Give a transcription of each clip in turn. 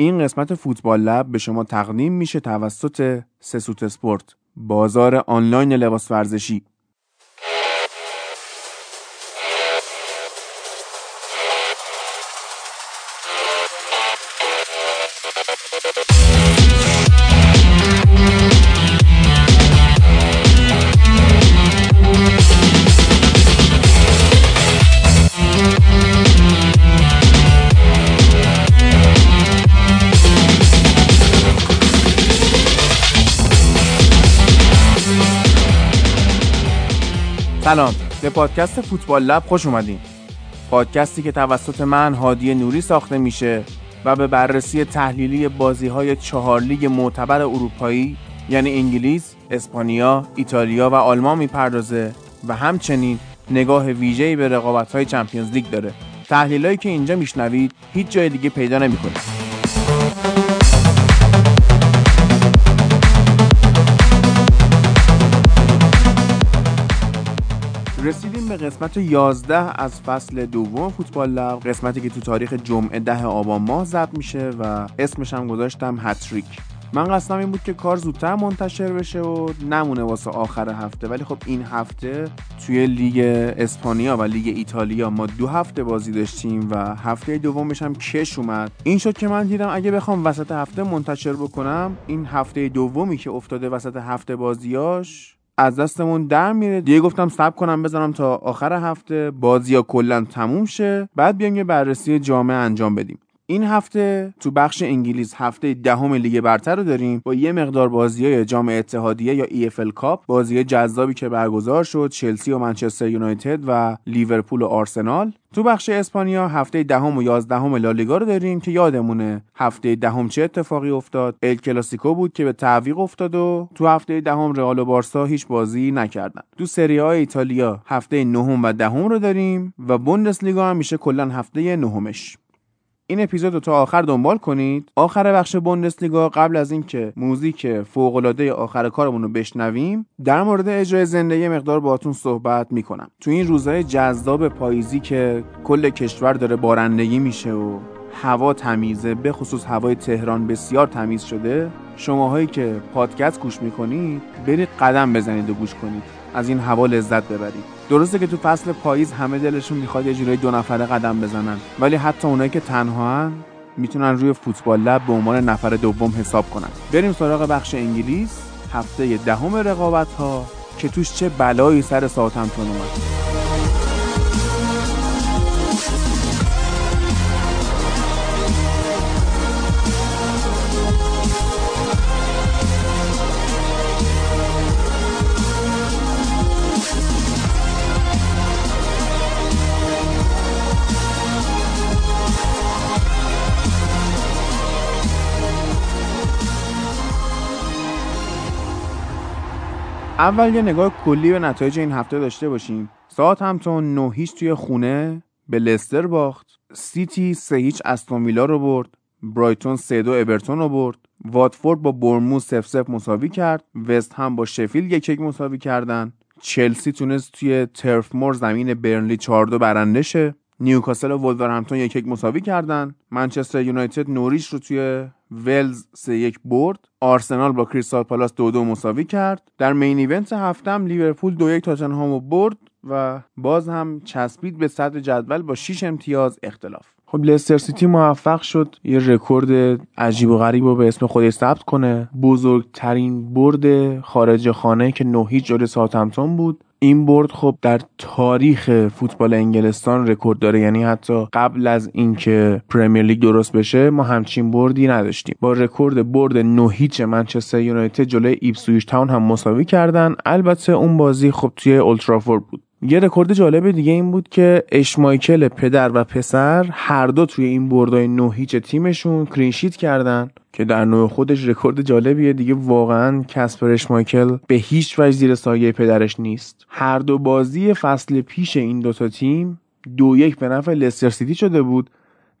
این قسمت فوتبال لب به شما تقدیم میشه توسط سسوت اسپورت بازار آنلاین لباس ورزشی. پادکست فوتبال لب خوش اومدین. پادکستی که توسط من هادی نوری ساخته میشه و به بررسی تحلیلی بازی های چهار لیگ معتبر اروپایی یعنی انگلیس، اسپانیا، ایتالیا و آلمان می‌پردازه و همچنین نگاه ویژه‌ای به رقابت های چمپیونز لیگ داره. تحلیلایی که اینجا میشنوید هیچ جای دیگه پیدا نمی‌کنید رسیدیم به قسمت 11 از فصل دوم فوتبال لب قسمتی که تو تاریخ جمعه ده آبان ماه ضبط میشه و اسمش هم گذاشتم هتریک. من قصدم این بود که کار زودتر منتشر بشه و نمونه واسه آخر هفته. ولی خب این هفته توی لیگ اسپانیا و لیگ ایتالیا ما دو هفته بازی داشتیم و هفته دومش هم کش اومد. این شد که من دیدم اگه بخوام وسط هفته منتشر بکنم این هفته دومی که افتاده وسط هفته بازیاش از دستمون در میره. دیگه گفتم سب کنم بذارم تا آخر هفته. بازی ها کلا تموم شه. بعد بیایم یه بررسی جامعه انجام بدیم. این هفته تو بخش انگلیس هفته دهم لیگ برتر رو داریم با یه مقدار بازی های جام اتحادیه یا EFL کاپ بازی جذابی که برگزار شد چلسی و منچستر یونایتد و لیورپول و آرسنال. تو بخش اسپانیا هفته دهم و یازدهم لالیگا رو داریم که یادمونه هفته دهم چه اتفاقی افتاد؟ ال کلاسیکو بود که به تعویق افتاد و تو هفته دهم رئال و بارسا هیچ بازی نکردن. تو سری های ایتالیا هفته نهم و دهم رو داریم و بوندسلیگا هم میشه کلا هفته نهمش. این اپیزود رو تا آخر دنبال کنید. آخر بخش بوندسلیگا قبل از اینکه موزیک فوقالعاده آخر کارمون رو بشنویم در مورد اجرای زنده یه مقدار باهاتون صحبت می‌کنم. تو این روزهای جذاب پاییزی که کل کشور داره بارندگی میشه و هوا تمیزه به خصوص هوای تهران بسیار تمیز شده شماهایی که پادکست گوش می‌کنید برید قدم بزنید و گوش کنید. از این هوا لذت ببرید. درسته که تو فصل پاییز همه دلشون می‌خواد یه جورایی دو نفره قدم بزنن ولی حتی اونایی که تنها می‌تونن روی فوتبال لب به عنوان نفر دوم حساب کنن. بریم سراغ بخش انگلیس. هفته دهم رقابت ها که توش چه بلایی سر ساوثهمپتون اومد. اول یه نگاه کلی به نتایج این هفته داشته باشیم. ساوثهمپتون نه هیچ توی خونه به لستر باخت. سیتی سه هیچ استون رو برد. برایتون سه دو اورتون رو برد. واتفورد با بورنموث صفر صفر مساوی کرد. وست هم با شفیلد یک یک مساوی کردن. چلسی تونست توی ترف مور زمین برنلی 4 دو برنده شه. نیوکاسل و ولورهمپتون یک یک مساوی کردن. منچستر یونایتد نوریچ رو توی ولز سه یک برد. آرسنال با کریستال پالاس دو دو مساوی کرد. در main event هفتم لیورپول دو یک تاتنهام برد و باز هم چسبید به صدر جدول با 6 امتیاز اختلاف. خب لستر سیتی موفق شد. یه رکورد عجیب و غریب رو به اسم خودش ثبت کنه. بزرگترین برد خارج خانه که نه هیچ جلوی ساوثهمپتون بود. این برد خب در تاریخ فوتبال انگلستان رکورد داره. یعنی حتی قبل از اینکه پریمیر لیگ درست بشه ما همچین بردی نداشتیم. با رکورد برد نه هیچ منچستر یونایتد جلوی ایپسویچ تاون هم مساوی کردن. البته اون بازی خب توی اولدترافورد بود. یه رکورد جالب دیگه این بود که اشمایکل پدر و پسر هر دو توی این بردای نه هیچ تیمشون clean sheet کردن که در نوع خودش رکورد جالبیه. دیگه واقعا کسپر اشمایکل به هیچ وجه زیر سایه پدرش نیست. هر دو بازی فصل پیش این دوتا تیم دو یک به نفع لستر سیتی شده بود.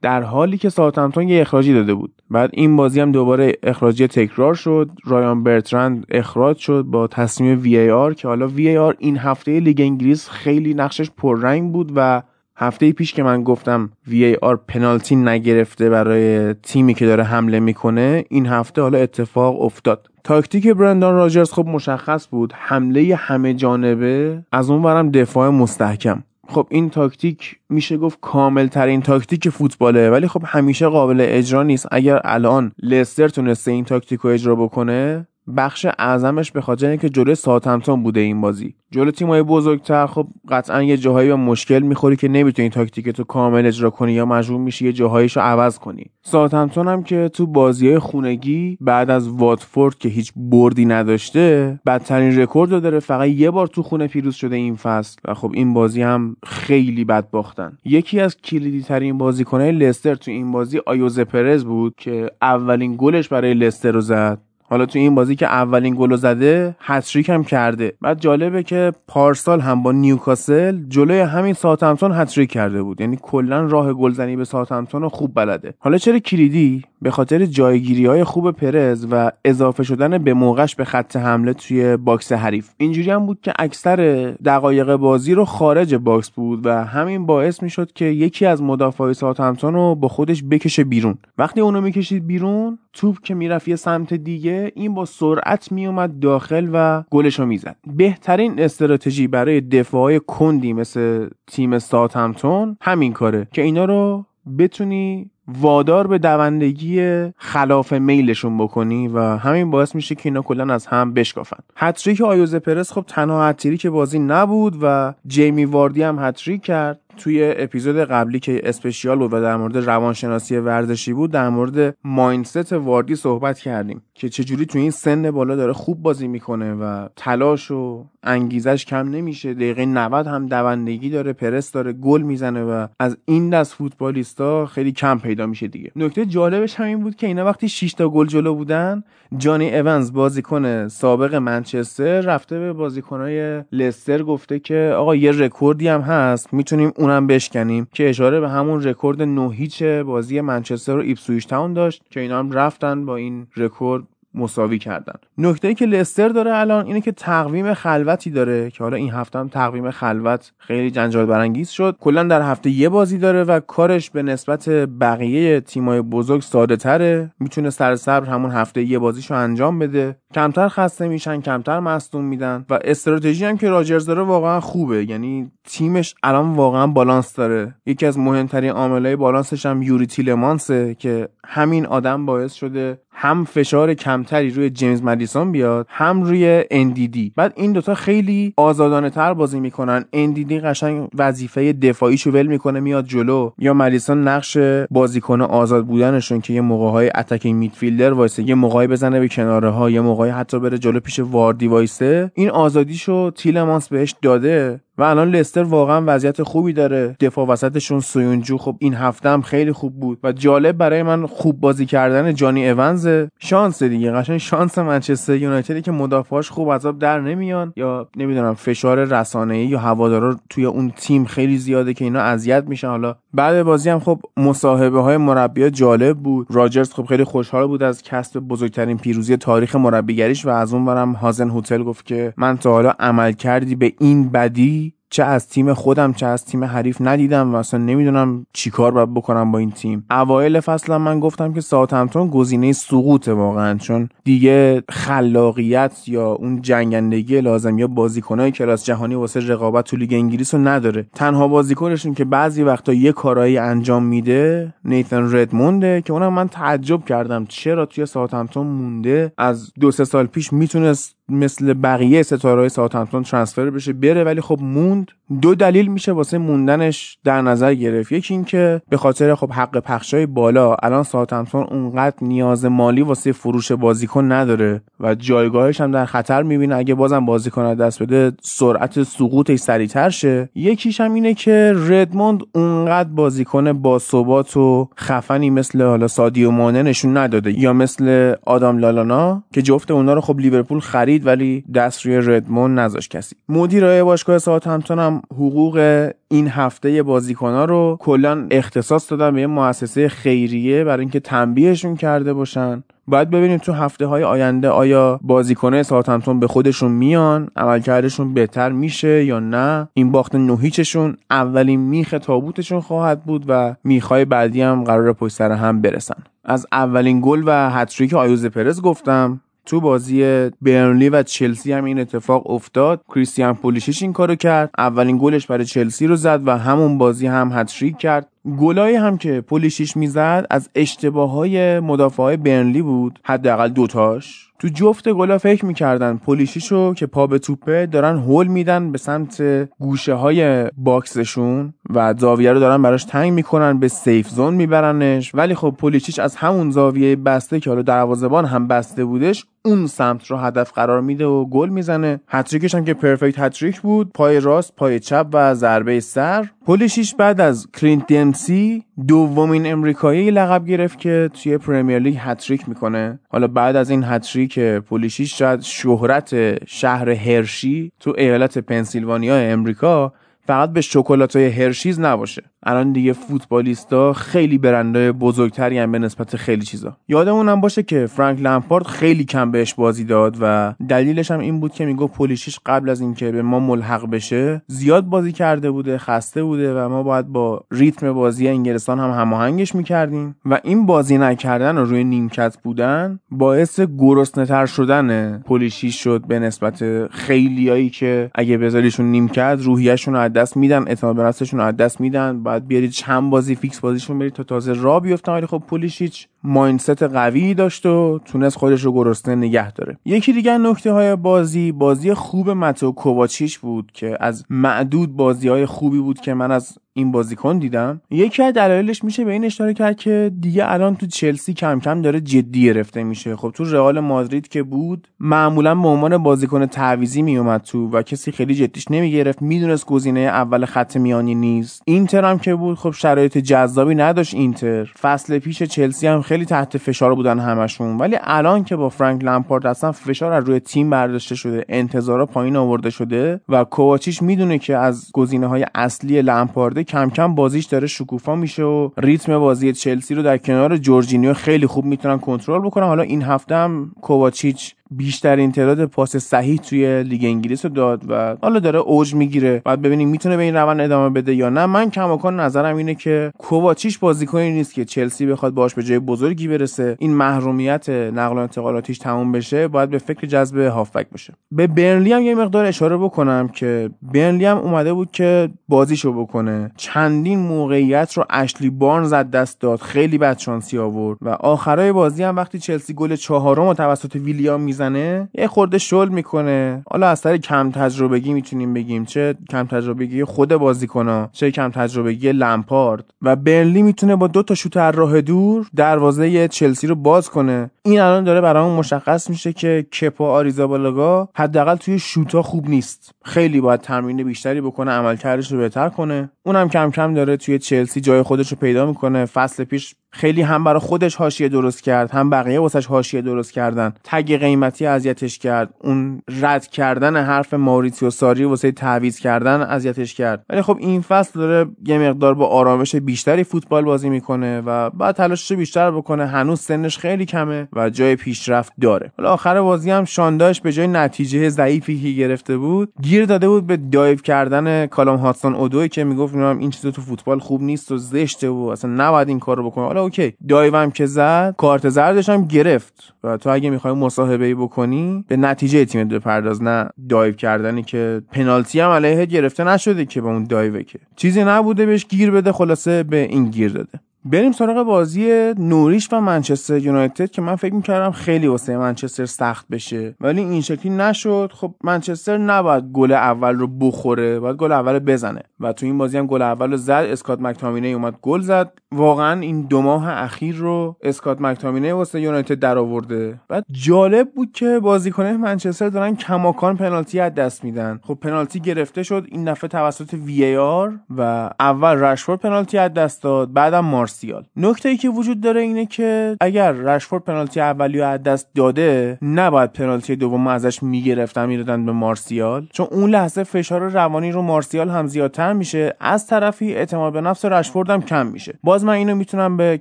در حالی که ساوثهمپتون یه اخراجی داده بود. بعد این بازی هم دوباره اخراجی تکرار شد. رایان برترند اخراج شد با تصمیم وی ای آر که حالا وی ای آر این هفته لیگ انگلیس خیلی نقشش پررنگ بود و هفته پیش که من گفتم VAR پنالتی نگرفته برای تیمی که داره حمله می‌کنه این هفته حالا اتفاق افتاد. تاکتیک برندان راجرز خب مشخص بود حمله همه جانبه از اون ورم دفاع مستحکم. خب این تاکتیک میشه گفت کامل ترین تاکتیک فوتباله ولی خب همیشه قابل اجرا نیست. اگر الان لستر تونسته این تاکتیک رو اجرا بکنه بخش اعظمش به خاطر اینکه جلوی ساوثهمپتون بوده این بازی. جلو تیمای بزرگتر خب قطعا یه جاهایی با مشکل می‌خوری که نمی‌تونی تاکتیک تو کامل اجرا کنی یا مجبور میشی یه جاهایش رو عوض کنی. ساوثهمپتون هم که تو بازی خونگی بعد از واتفورد که هیچ بردی نداشته بدترین رکورد رو داره. فقط یه بار تو خونه پیروز شده این فصل و خب این بازی هم خیلی بد باختن. یکی از کلیدی ترین بازیکنهای لستر تو این بازی آیوز پرز بود که اولین گلش برای لستر رو زد. حالا تو این بازی که اولین گل زده هتریک هم کرده. بعد جالبه که پارسال هم با نیوکاسل جلوی همین ساوثهمپتون هتریک کرده بود. یعنی کلا راه گلزنی به ساوثهمپتون رو خوب بلده. حالا چرا کلیدی به خاطر جایگیری های خوب پرز و اضافه شدن به موقعش به خط حمله توی box حریف. اینجوری هم بود که اکثر دقایق بازی رو خارج box بود و همین باعث می‌شد که یکی از مدافعای ساوثهمپتون رو با خودش بکشه بیرون. وقتی اونو می‌کشید بیرون توپ که می‌رفت یه سمت دیگه این با سرعت میومد داخل و گلشو می‌زد. بهترین استراتژی برای دفاعای کندی مثل تیم ساوثهمپتون همین کاره که اینا رو بتونی وادار به دوندگی خلاف میلشون بکنی و همین باعث میشه که اینا کلا از هم بشکافن. هتریک آیوز پرز خب تنها هتریک بازی نبود و جیمی واردی هم هتریک کرد. توی اپیزود قبلی که special بود و در مورد روانشناسی ورزشی بود در مورد mindset واردی صحبت کردیم که چجوری توی این سن بالا داره خوب بازی می‌کنه و تلاش و انگیزش کم نمیشه. دقیقه 90 هم دوندگی داره پرس داره گل می‌زنه و از این دست فوتبالیستا خیلی کم پیدا میشه دیگه. نکته جالبش همین بود که اینا وقتی 6 تا گل جلو بودن جانی اوانز بازیکن سابق منچستر رفته به بازیکنای لستر گفته که آقا یه رکوردی هم هست می‌تونیم اونم بشکنیم که اشاره به همون رکورد نه هیچ بازی منچستر و ایپسویچ تاون داشت که اینا هم رفتن با این رکورد مساوی کردن. نکته ای که لستر داره الان اینه که تقویم خلوتی داره که حالا این هفته هم تقویم خلوت خیلی جنجال برانگیز شد. کلا در هفته یه بازی داره و کارش به نسبت بقیه تیمای بزرگ ساده تره می‌تونه سر صبر همون هفته یه بازیشو انجام بده. کمتر خسته میشن کمتر مصدوم میدن و استراتژی هم که راجرز داره واقعا خوبه. یعنی تیمش الان واقعا بالانس داره. یکی از مهمترین عاملای بالانسش هم یوری تیلمانسه که همین آدم باعث شده هم فشار کمتری روی جیمز مدیسون بیاد هم روی اندیدی بعد این دوتا خیلی آزادانه تر بازی می‌کنن. اندیدی قشنگ وظیفه دفاعیشو ول می‌کنه میاد جلو. یا مدیسون نقش بازیکن آزاد بودنشون که یه موقع های attacking midfielder وایسه یه موقعی بزنه به کناره ها یه موقعی حتی بره جلو پیش واردی وایسه. این آزادیشو تیلمانس بهش داده. و الان لستر واقعا وضعیت خوبی داره. دفاع وسطشون سویونجو خب این هفته هم خیلی خوب بود و جالب برای من خوب بازی کردن جانی اوانز شانس دیگه. قشنگ شانس منچستر یونایتدی که مدافعاش خوب از آب در نمیان. یا نمی‌دونم فشار رسانه‌ای یا هوادارا توی اون تیم خیلی زیاده که اینا اذیت میشن. حالا بعد بازی هم خب مصاحبه های مربی جالب بود. راجرز خب خیلی خوشحال بود از کسب بزرگترین پیروزی تاریخ مربیگریش و از اون ورم هازن هوتل گفت که من تا حالا عملکردی به این بدی چه از تیم خودم چه از تیم حریف ندیدم و اصلا نمی‌دونم چیکار باید بکنم با این تیم. اوایل فصل من گفتم که ساوثهمپتون گزینه سقوطه واقعا چون دیگه خلاقیت یا اون جنگندگی لازم یا بازیکنای کلاس جهانی واسه رقابت تو لیگ انگلیس رو نداره. تنها بازیکنشون که بعضی وقتا یه کارایی انجام میده نیتن ردمونده که اونم من تعجب کردم چرا توی ساوثهمپتون مونده. از دو سه سال پیش می‌تونست مثل بقیه ستاره های ساوثهمپتون transfer بشه بره ولی خب موند. دو دلیل میشه واسه موندنش در نظر گرفت. یکی اینکه به خاطر خب حق پخشای بالا الان ساوثهمپتون اونقدر نیاز مالی واسه فروش بازیکن نداره و جایگاهش هم در خطر می‌بینه. اگه بازم بازیکن دست بده سرعت سقوطش سریعتر شه. یکیش هم اینه که ردموند اونقدر بازیکن با ثبات و خفنی مثل حالا سادیو مانه نشون نداده. یا مثل آدام لالانا که جفت اونا رو خب لیورپول خرید ولی دست روی ردموند نذاش کسی. مدیرای باشگاه ساوثهمپتون هم حقوق این هفته بازیکنها رو کلا اختصاص دادن به یه مؤسسه خیریه برای اینکه تنبیهشون کرده باشن. باید ببینیم تو هفته های آینده آیا بازیکنه ساوثهمپتون به خودشون میان عملکردشون بهتر میشه یا نه. این باخت نه هیچشون اولین میخ تابوتشون خواهد بود و میخای بعدی هم قراره پشت سر هم برسن. از اولین گل و هتریک آیوز پرز گفتم. تو بازی برنلی و چلسی هم این اتفاق افتاد. کریستیان پولیشیش این کارو کرد. اولین گلش برای چلسی رو زد و همون بازی هم هتریک کرد. گلایی هم که پولیشیش می‌زد از اشتباه های مدافع های برنلی بود حداقل دوتاش تو جفت گلا فکر می‌کردن پولیشیشو که پا به توپه دارن هل میدن به سمت گوشه های box شون و زاویه رو دارن براش تنگ می‌کنن به safe zone میبرنش. ولی خب پولیشیش از همون زاویه بسته که حالا دروازه‌بان هم بسته بودش اون سمت رو هدف قرار میده و گل می‌زنه. هتریکش هم که perfect هتریک بود. پای راست پای چپ و ضربه سر. پولیشیش بعد از کلینت دمسی دومین امریکایی لقب گرفت که توی پرمیر لیگ هتریک می‌کنه. حالا بعد از این هتریک پولیشیش شاید شهرت شهر هرشی تو ایالت پنسیلوانیا امریکا فقط به شکلات های هرشیز نباشه. الان دیگه فوتبالیستا خیلی برندهای بزرگتری هم به نسبت خیلی چیزا. یادمون هم باشه که فرانک لمپارد خیلی کم بهش بازی داد و دلیلش هم این بود که میگه پولیشیش قبل از اینکه به ما ملحق بشه زیاد بازی کرده بوده خسته بوده و ما باید با ریتم بازی انگلستان هم هماهنگش می‌کردیم و این بازی نکردن و روی نیمکت بودن باعث گرسنه‌تر شدن پولیشیش شد به نسبت خیلیایی که اگه بذاریشون نیمکت روحیهشون رو از دست میدن اعتماد به نفسشون رو از دست میدن باید بیارید چند بازی فیکس بازیشون برید تا تازه راه بیفتن. ولی خب پولیشیچ mindset قوی داشت و تونست خودش رو گرسنه نگه داره. یکی دیگه نکته های بازی بازی خوب متو کوواچیش بود که از معدود بازی های خوبی بود که من از این بازیکن دیدم. یکی از دلایلش میشه به این اشاره کرد که دیگه الان تو چلسی کم کم داره جدی گرفته میشه. خب تو رئال مادرید که بود معمولا به عنوان بازیکن تعویزی میومد تو و کسی خیلی جدیش نمی‌گرفت. می‌دونست گزینه اول خط میانی نیست. اینتر هم که بود خب شرایط جذابی نداشت اینتر. فصل پیش چلسی هم خیلی تحت فشار بودن همشون. ولی الان که با فرانک لمپارد اصلا فشار از روی تیم برداشته شده انتظارا پایین آورده شده و کوواچیش می‌دونه که از گزینه های اصلی لمپارده کم کم بازیش داره شکوفا میشه و ریتم بازی چلسی رو در کنار جورجینیو خیلی خوب می‌تونن کنترل بکنن. حالا این هفته هم کوواچیچ بیشترین تعداد پاس صحیح توی لیگ انگلیس رو داد و حالا داره اوج می‌گیره. بعد ببینیم می‌تونه به این روند ادامه بده یا نه. من کماکان نظرم اینه که کوواچیش بازیکنی نیست که چلسی بخواد باش به جای بزرگی برسه. این محرومیت نقل و انتقالاتیش تموم بشه. باید به فکر جذب هافبک باشه به برنلی هم یه مقدار اشاره بکنم که برنلی هم اومده بود که بازیشو بکنه. چندین موقعیت رو اشلی بارن زد دست داد. خیلی بد شانسی آورد. و آخرای بازی هم وقتی چلسی گل چهارم توسط ویلیام می‌زنه یه خورده شل می‌کنه. حالا از طریق کم تجربگی می‌تونیم بگیم چه کم تجربگی خود بازیکنها چه کم تجربگی لمپارد. و برلی می‌تونه با دو تا شوت از راه دور دروازه چلسی رو باز کنه. این الان داره برامون مشخص میشه که کپا آریزابالاگا حداقل توی شوتا خوب نیست. خیلی باید تمرین بیشتری بکنه عملکردش رو بهتر کنه. اونم کم کم داره توی چلسی جای خودش رو پیدا می‌کنه. فصل پیش خیلی هم برای خودش حاشیه درست کرد هم بقیه واسش حاشیه درست کردن. تگ قیمتی اذیتش کرد. اون رد کردن حرف ماریتیو ساری واسه تعویض کردن اذیتش کرد. ولی خب این فصل داره یه مقدار با آرامش بیشتری فوتبال بازی می‌کنه و بعد تلاشش بیشتر بکنه. هنوز سنش خیلی کمه و جای پیشرفت داره. حالا آخر بازی هم شانداش به جای نتیجه ضعیفی که گرفته بود گیر داده بود به dive کردن کالوم هادسون اودوی که می‌گفت این چیزا تو فوتبال خوب نیست و زشته و اصلا نباید این کارو بکنه. okay. dive م که زد کارت زردش هم گرفت. و تو اگه می‌خوای مصاحبه ای بکنی به نتیجه تیمت بپرداز نه dive کردنی که پنالتی هم علیه گرفته نشده که به اون dive ه که. چیزی نبوده بهش گیر بده خلاصه به این گیر داده. بریم سراغ بازی نوریش و منچستر یونایتد که من فکر می‌کردم خیلی واسه منچستر سخت بشه. ولی این شکلی نشد. خب منچستر نباید گل اول رو بخوره باید گل اول بزنه. و تو این بازی هم گل اول رو زد. اسکات مکتامینه اومد گل زد. واقعا این دو ماه اخیر رو اسکات مکتامینه واسه یونایتد در آورده بعد جالب بود که بازیکنه منچستر دارن کماکان پنالتی از دست میدن. خب پنالتی گرفته شد. این دفعه توسط وی آر و اول رشفورد پنالتی از دست داد. بعدم مارس مارسیال نکته ای که وجود داره اینه که اگر رشفورد پنالتی اولی از دست داده نباید پنالتی دوم ازش می‌گرفتن می‌دادن به مارسیال. چون اون لحظه فشار روانی رو مارسیال هم زیادتر میشه. از طرفی اعتماد به نفس رشفورد هم کم میشه. باز من اینو می‌تونم به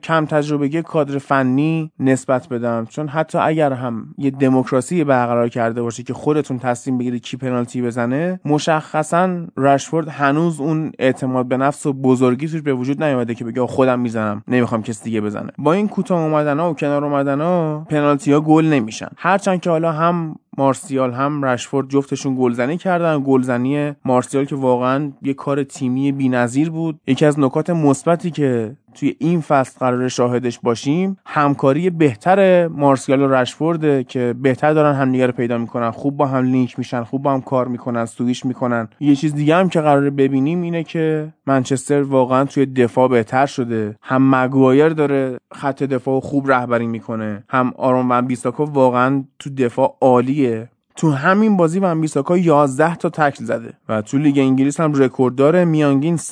کم تجربگی کادر فنی نسبت بدم. چون حتی اگر هم یه دموکراسی برقرار کرده باشه که خودتون تصمیم بگیرید کی پنالتی بزنه مشخصا رشفورد هنوز اون اعتماد به نفس و بزرگی توش به وجود نیومده که بگه خودم می‌زنم. نمی‌خوام کسی دیگه بزنه. با این کوتاه اومدن و کنار اومدن ها پنالتی ها گل نمیشن. هرچند که حالا هم مارسیال هم رشفورد جفتشون گلزنی کردن. گلزنی مارسیال که واقعا یه کار تیمی بی‌نظیر بود. یکی از نکات مثبتی که توی این فصل قرار شاهدش باشیم همکاری بهتر مارسیال و رشفورد که بهتر دارن همدیگه رو پیدا می‌کنن. خوب با هم لینک میشن خوب با هم کار می‌کنن سویش می‌کنن. یه چیز دیگه هم که قرار ببینیم اینه که منچستر واقعا توی دفاع بهتر شده. هم مگوایر داره خط دفاع خوب رهبری می‌کنه. هم آرون ون بیساکو واقعا تو دفاع عالیه. yeah تو همین بازی ون بیساکا 11 تا تکل زده و تو لیگ انگلیس هم رکورد داره. میانگین 3.5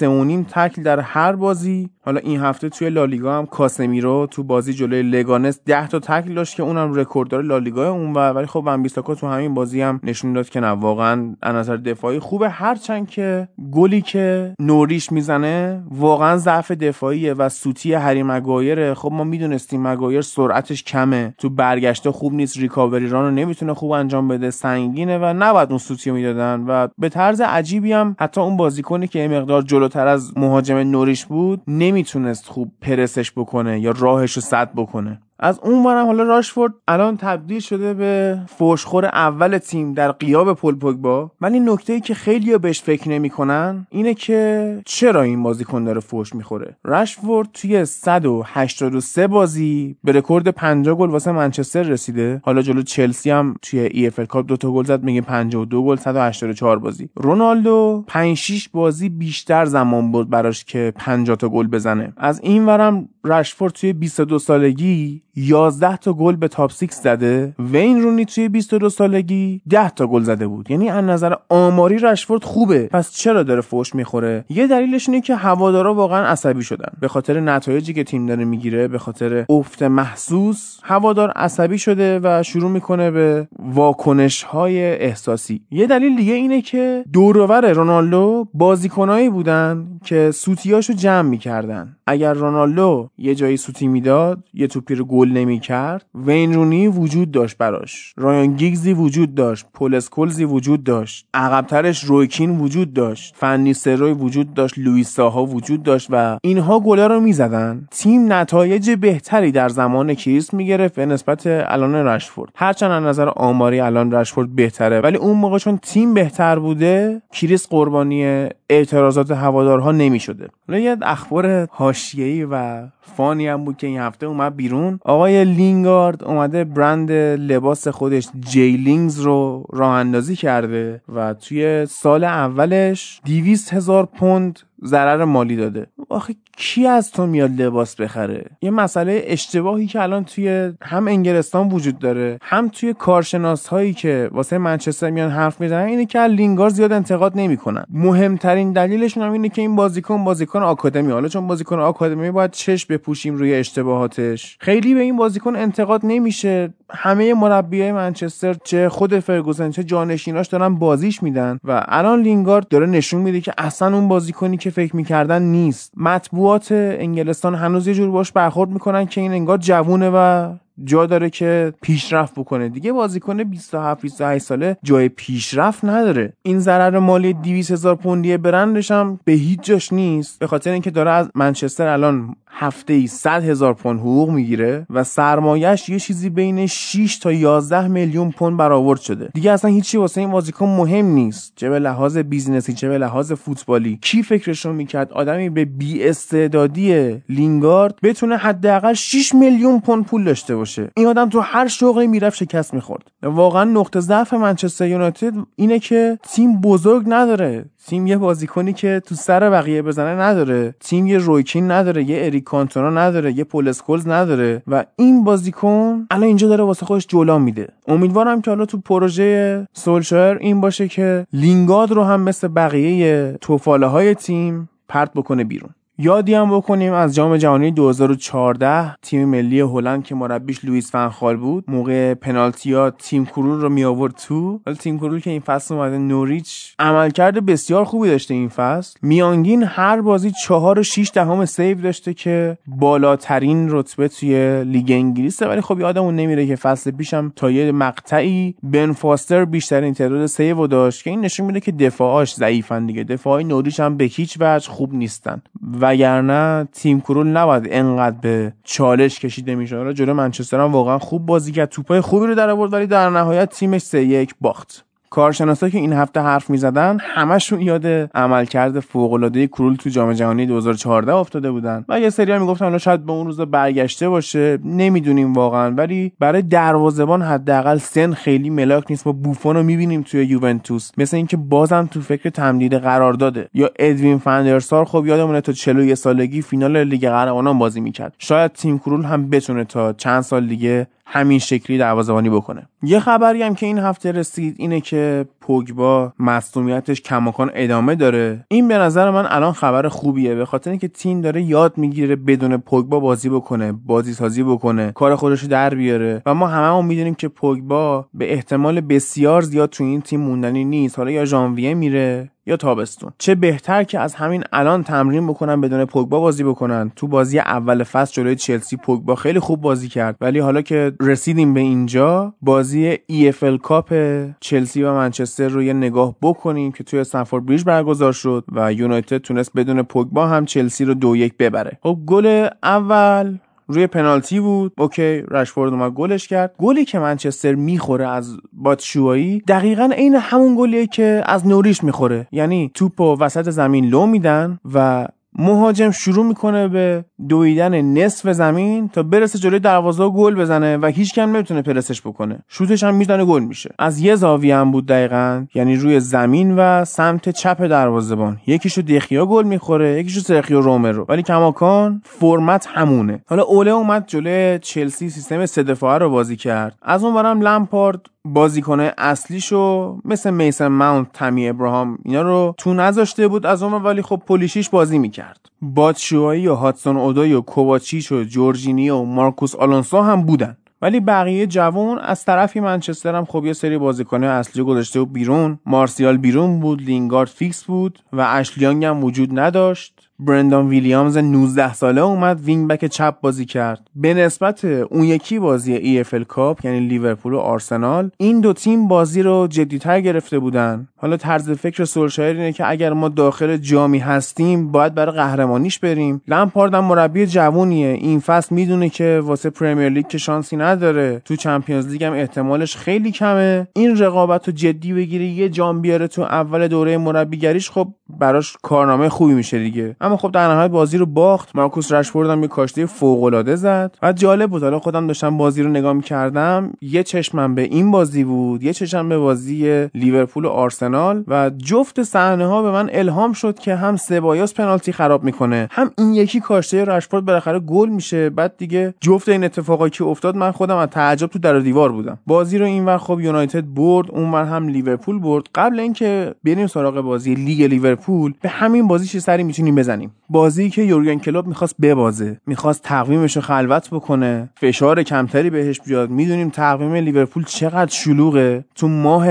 تکل در هر بازی. حالا این هفته توی لالیگا هم کاسمیرو تو بازی جلوی لگانس 10 تا تکل داشت که اونم رکورد داره لالیگا اون و ولی خب ون بیساکا تو همین بازی هم نشون داد که نه واقعا از نظر دفاعی خوبه. هرچند که گلی که نوریش می‌زنه واقعا ضعف دفاعیه و سوتی هری مگایر خب ما می‌دونستیم مگایر سرعتش کمه. تو برگشته خوب نیست recovery run و نمی‌تونه خوب انجام بده. سنگینه و نباید اون سوتی می‌دادن و به طرز عجیبی هم حتی اون بازیکنی که مقدار جلوتر از مهاجم نوریش بود نمی‌تونست خوب پرسش بکنه یا راهش رو سد بکنه. از اون ورم حالا راشفورد الان تبدیل شده به فوشخور اول تیم در غیاب پل پوگبا. ولی نکته ای که خیلی بهش فکر نمی‌کنن اینه که چرا این بازیکن داره فوش می‌خوره؟ راشفورد توی 183 بازی به رکورد 50 گل واسه منچستر رسیده. حالا جلو چلسی هم توی EFL Cup دو تا گل زد میگه 52 گل 184 بازی. رونالدو 5 6 بازی بیشتر زمان بود براش که 50 تا گل بزنه. از این ورم رشفورد توی 22 سالگی 11 تا گل به top 6 زده. وین رونی توی 22 سالگی 10 تا گل زده بود. یعنی از نظر آماری رشفورد خوبه. پس چرا داره فوش می‌خوره؟ یه دلیلش اینه که هوادارا واقعا عصبی شدن. به خاطر نتایجی که تیم داره می‌گیره به خاطر افت محسوس هوادار عصبی شده و شروع می‌کنه به واکنش های احساسی. یه دلیل دیگه اینه که دورور رونالدو بازیکنایی بودن که سوتیاشو جمع می‌کردن. اگر رونالدو یه جایی سوتی می‌داد یه توپی رو نمی‌کرد وین رونی وجود داشت براش رایان گیگزی وجود داشت پول اسکولزی وجود داشت عقبترش رویکین وجود داشت فنی سروی وجود داشت لوئیساها وجود داشت و اینها گلا رو می‌زدن. تیم نتایج بهتری در زمان کریس می‌گرفت به نسبت الان رشفورد. هرچند از نظر آماری الان رشفورد بهتره ولی اون موقع چون تیم بهتر بوده کریس قربانی اعتراضات هوادارها نمی‌شده. یه اخبار حاشیه‌ای و funny هم بود که این هفته اومد بیرون. آقای لینگارد اومده برند لباس خودش جیلینگز رو راه اندازی کرده و توی سال اولش 200 هزار پوند ضرر مالی داده. آخه کی از تو میاد لباس بخره؟ یه مسئله اشتباهی که الان توی هم انگلستان وجود داره هم توی کارشناس هایی که واسه منچستر میان حرف می‌زنن اینه که لینگارد زیاد انتقاد نمی‌کنن. مهمترین دلیلشون هم اینه که این بازیکن بازیکن آکادمی. حالا چون بازیکن آکادمی باید چش بپوشیم روی اشتباهاتش. خیلی به این بازیکن انتقاد نمیشه. همه مربیای منچستر چه خود فرگوسن چه جانشیناش دارن بازیش میدن و الان لینگارد داره نشون میده که اصلا اون بازیکنی که فکر می‌کردن نیست. مطبوعات انگلستان هنوز یه جور باش برخورد می‌کنن که این انگار جوونه و جا داره که پیشرفت بکنه. دیگه بازیکن 27 28 ساله جای پیشرفت نداره. این ضرر مالی 200 هزار پوندی برندش هم به هیچ جاش نیست. به خاطر اینکه داره از منچستر الان هفته ای 100 هزار پوند حقوق می‌گیره و سرمایش یه چیزی بین 6 تا 11 میلیون پوند برآورد شده. دیگه اصلا هیچی واسه این بازیکن مهم نیست. چه به لحاظ بیزینسی چه به لحاظ فوتبالی. کی فکرش رو می‌کرد؟ آدمی به بی استعدادی لینگارد بتونه حداقل 6 میلیون پوند پول داشته باشه. این آدم تو هر شغلی می‌رفت شکست می‌خورد. واقعا نقطه ضعف منچستر یونایتد اینه که تیم بزرگ نداره. تیم یه بازیکنی که تو سر بقیه بزنه نداره. تیم یه روی کین نداره یه اریک کانتونا نداره یه پول اسکولز نداره و این بازیکن الان اینجا داره واسه خودش جولان میده. امیدوارم که حالا تو پروژه سولشایر این باشه که لینگارد رو هم مثل بقیه تفاله های تیم پرت بکنه بیرون. یادی هم بکنیم از جام جهانی 2014 تیم ملی هلند که مربیش لوئیس فن‌خال بود موقع پنالتیا تیم کرول رو می آورد تو. ولی تیم کرول که این فصل اومده نوریچ عملکرد بسیار خوبی داشته این فصل. میانگین هر بازی 4 و 6 دهم save داشته که بالاترین رتبه توی لیگ انگلیسه ولی خب یادمون نمیره که فصل پیشم تا یه مقطعی بن فاستر بیشترین تعداد save داشت که این نشون میده که دفاعاش ضعیفن دیگه. دفاعای نوریچ هم به هیچ وجه خوب نیستن. وگرنه تیم کرول نباید انقدر به چالش کشیده میشه آره جلو منچستر هم واقعا خوب بازی کرد. توپای خوبی رو در آورد ولی در نهایت تیمش سه یک باخت. کارشناسا که این هفته حرف می‌زدن همشون یاد عملکرد فوق العاده کرول تو جام جهانی 2014 افتاده بودن. و یه سری می‌گفتن حالا شاید به اون روز برگشته باشه. نمی‌دونیم واقعا. ولی برای دروازه‌بان حداقل سن خیلی ملاک نیست. ما بوفون رو می‌بینیم توی یوونتوس. مثل اینکه بازم تو فکر تمدید قرار داده. یا ادوین فندرسار خب یادمونه تا 41 سالگی فینال لیگ قهرمانان بازی می‌کرد. شاید تیم کرول هم بتونه تا چند سال دیگه همین شکلی دروازه‌بانی بکنه. یه خبری هم که این هفته رسید اینه که پوگبا مصونیتش کماکان ادامه داره. این به نظر من الان خبر خوبیه. به خاطر اینکه تیم داره یاد می‌گیره بدون پوگبا بازی بکنه بازی سازی بکنه کار خودش رو در بیاره. و ما هممون می‌دونیم که پوگبا به احتمال بسیار زیاد تو این تیم موندنی نیست. حالا یا ژانویه میره یا تابستون. چه بهتر که از همین الان تمرین بکنن بدون پوگبا بازی بکنن. تو بازی اول فصل جلوی چلسی پوگبا خیلی خوب بازی کرد. ولی حالا که رسیدیم به اینجا بازی EFL کاپ چلسی و منچستر رو یه نگاه بکنیم که توی استمفورد بریج برگزار شد و یونایتد تونست بدون پوگبا هم چلسی رو دو یک ببره. خب گل اول روی پنالتی بود. okay رشفورد اومد گلش کرد. گلی که منچستر می‌خوره از باتشوایی دقیقا عین همون گلیه که از نوریش می‌خوره. یعنی توپو وسط زمین لو میدن و مهاجم شروع می‌کنه به دویدن نصف زمین تا برسه جلوی دروازه و گل بزنه و هیچکیم نمی‌تونه پرسش بکنه. شوتش هم می‌زنه گل میشه. از یه زاویه هم بود دقیقا. یعنی روی زمین و سمت چپ دروازه‌بان. یکیشو دخیا گل می‌خوره یکیشو سرخیو رومرو. ولی کماکان فرمت همونه. حالا اوله اومد جلوی چلسی سیستم سه دفاعه رو بازی کرد. از اون برم لمپارد بازیکنه اصلیشو مثل میسن ماونت تمی ابراهام اینا رو تو نذاشته بود. از اون ولی خب پولیسیچ بازی می‌کرد. باتشوایی و هادسون اودوی و کوواچیچ و جورجینی و مارکوس آلونسو هم بودن. ولی بقیه جوان از طرفی منچستر هم خب یه سری بازیکنه اصلی گذاشته و بیرون. مارسیال بیرون بود لینگارد فیکس بود و اشلی یانگ هم وجود نداشت. برندان ویلیامز 19 ساله اومد wing back چپ بازی کرد. به نسبت اون یکی بازی EFL Cup یعنی لیورپول و آرسنال این دو تیم بازی رو جدیتر گرفته بودن. حالا طرز فکر سولشایر اینه که اگر ما داخل جامی هستیم باید برای قهرمانیش بریم. لمپارد مربی جوونیه. این فصل می‌دونه که واسه Premier League که شانسی نداره. تو Champions League هم احتمالش خیلی کمه. این رقابت رو جدی بگیره یه جام بیاره تو اول دوره مربیگریش خب براش کارنامه خوبی میشه دیگه. اما خب در نهایت بازی رو باخت. مارکوس رشفورد هم یه کاشته فوق العاده زد. و جالب بود. حالا خودم داشتم بازی رو نگاه می‌کردم. یه چشمم به این بازی بود. یه چشمم به بازی لیورپول و آرسنال. و جفت صحنه ها به من الهام شد که هم سبایوس پنالتی خراب می‌کنه. هم این یکی کاشته رشفورد بالاخره گل میشه. بعد دیگه جفت این اتفاقایی که افتاد من خودم از تعجب تو در دیوار بودم. بازی رو اینور خب یونایتد برد. اونور هم لیورپول برد. قبل اینکه بریم سراغ بازی لیگ لیورپول به همین بازی یه سری می‌تونیم بزنیم؟ بازی که یورگن کلوپ می‌خواست ببازه می‌خواست تقویمش رو خلوت بکنه. فشار کمتری بهش بیاد. می‌دونیم تقویم لیورپول چقدر شلوغه. تو ماه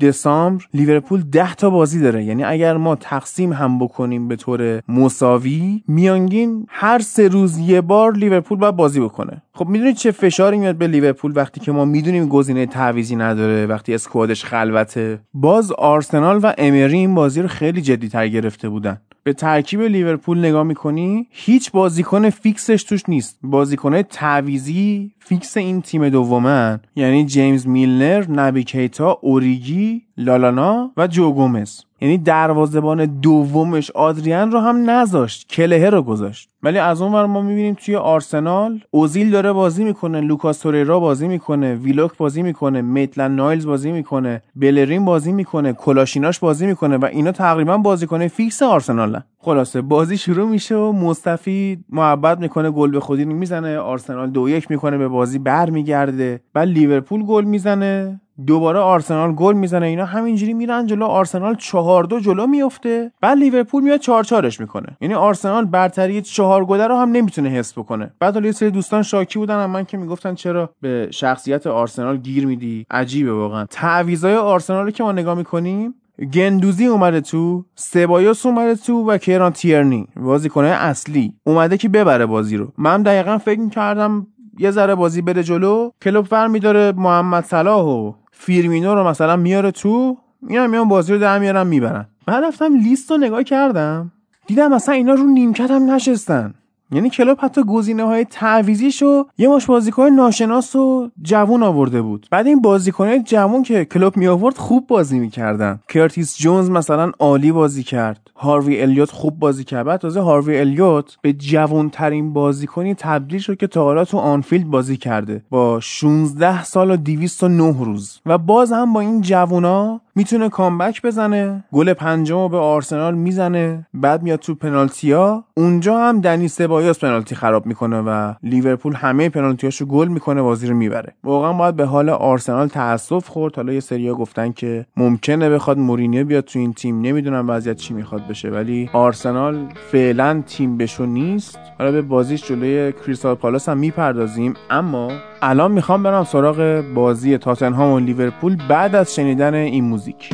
دسامبر لیورپول 10 تا بازی داره. یعنی اگر ما تقسیم هم بکنیم به طور مساوی میانگین هر سه روز یه بار لیورپول باید بازی بکنه. خب می‌دونید چه فشاری میاد به لیورپول وقتی که ما می‌دونیم گزینه تعویضی نداره وقتی squad ش خلوته؟ باز آرسنال و امری این بازی رو خیلی جدی تر گرفته بودن. به ترکیب لیورپول نگاه می‌کنی هیچ بازیکن فیکسش توش نیست. بازیکن تعویضی فیکس این تیم دومن یعنی جیمز میلنر نبی کیتا اوریگی لالانا و جو گومز. یعنی دروازبان دومش آدریان رو هم نذاشت کلهر رو گذاشت. ولی از اون ور ما می‌بینیم توی آرسنال اوزیل داره بازی می‌کنه لوکاس توریرا بازی می‌کنه ویلوک بازی می‌کنه میتلند نایلز بازی می‌کنه بلرین بازی می‌کنه کولاشیناچ بازی می‌کنه و اینا تقریبا بازیکن فیکس آرسنال. خلاصه بازی شروع میشه و مصطفی محبت می‌کنه گل به خودی می‌زنه آرسنال دو یک می‌کنه به بازی برمیگرده. بعد لیورپول گل می‌زنه. دوباره آرسنال گل می‌زنه اینا همینجوری میرن جلو آرسنال چهار دو جلو میفته بعد لیورپول میاد چهار چارش می‌کنه. یعنی آرسنال برتری چهار گله رو هم نمی‌تونه حس بکنه. بعد یه سری دوستان شاکی بودن من که می‌گفتن چرا به شخصیت آرسنال گیر میدی؟ عجیبه واقعا. تعویضای آرسنال که ما نگاه می‌کنیم گندوزی اومده تو سبایوس اومده تو و کیران تیرنی بازیکنه اصلی اومده که ببره بازی رو. من دقیقا فکر می‌کردم یه ذره بازی بره جلو کلوپ ور میداره محمد صلاح و فیرمینو رو مثلا میاره تو اینا میان بازی رو در میارن می‌برن. بعد رفتم لیست رو نگاه کردم. دیدم مثلا اینا رو نیمکت هم نشستن. یعنی کلوپ حتی گزینه های تعویضیشو یه مشت بازیکن ناشناس و جوون آورده بود. بعد این بازیکن جوون که کلوپ می آورد خوب بازی می‌کردن. کرتیس جونز مثلا عالی بازی کرد. هاروی الیوت خوب بازی کرد. بعد تازه هاروی الیوت به جوون ترین بازیکنی تبدیل شد که تا حالا تو آنفیلد بازی کرده. با 16 سال و 209 روز. و باز هم با این جوونا می‌تونه comeback بزنه گل پنجم به آرسنال می‌زنه بعد میاد تو پنالتیا اونجا هم دنی سبایوس پنالتی خراب می‌کنه و لیورپول همه پنالتیاشو گل می‌کنه بازی رو می‌بره. واقعا باید به حال آرسنال تاسف خورد. حالا یه سریا گفتن که ممکنه بخواد مورینیو بیاد تو این تیم. نمی‌دونم وضعیت چی می‌خواد بشه ولی آرسنال فعلا تیم بشو نیست. حالا به بازیش جلوی کریستال پالاس هم می‌پردازیم. اما الان می‌خوام برم سراغ بازی تاتنهام و لیورپول بعد از شنیدن این موزیک.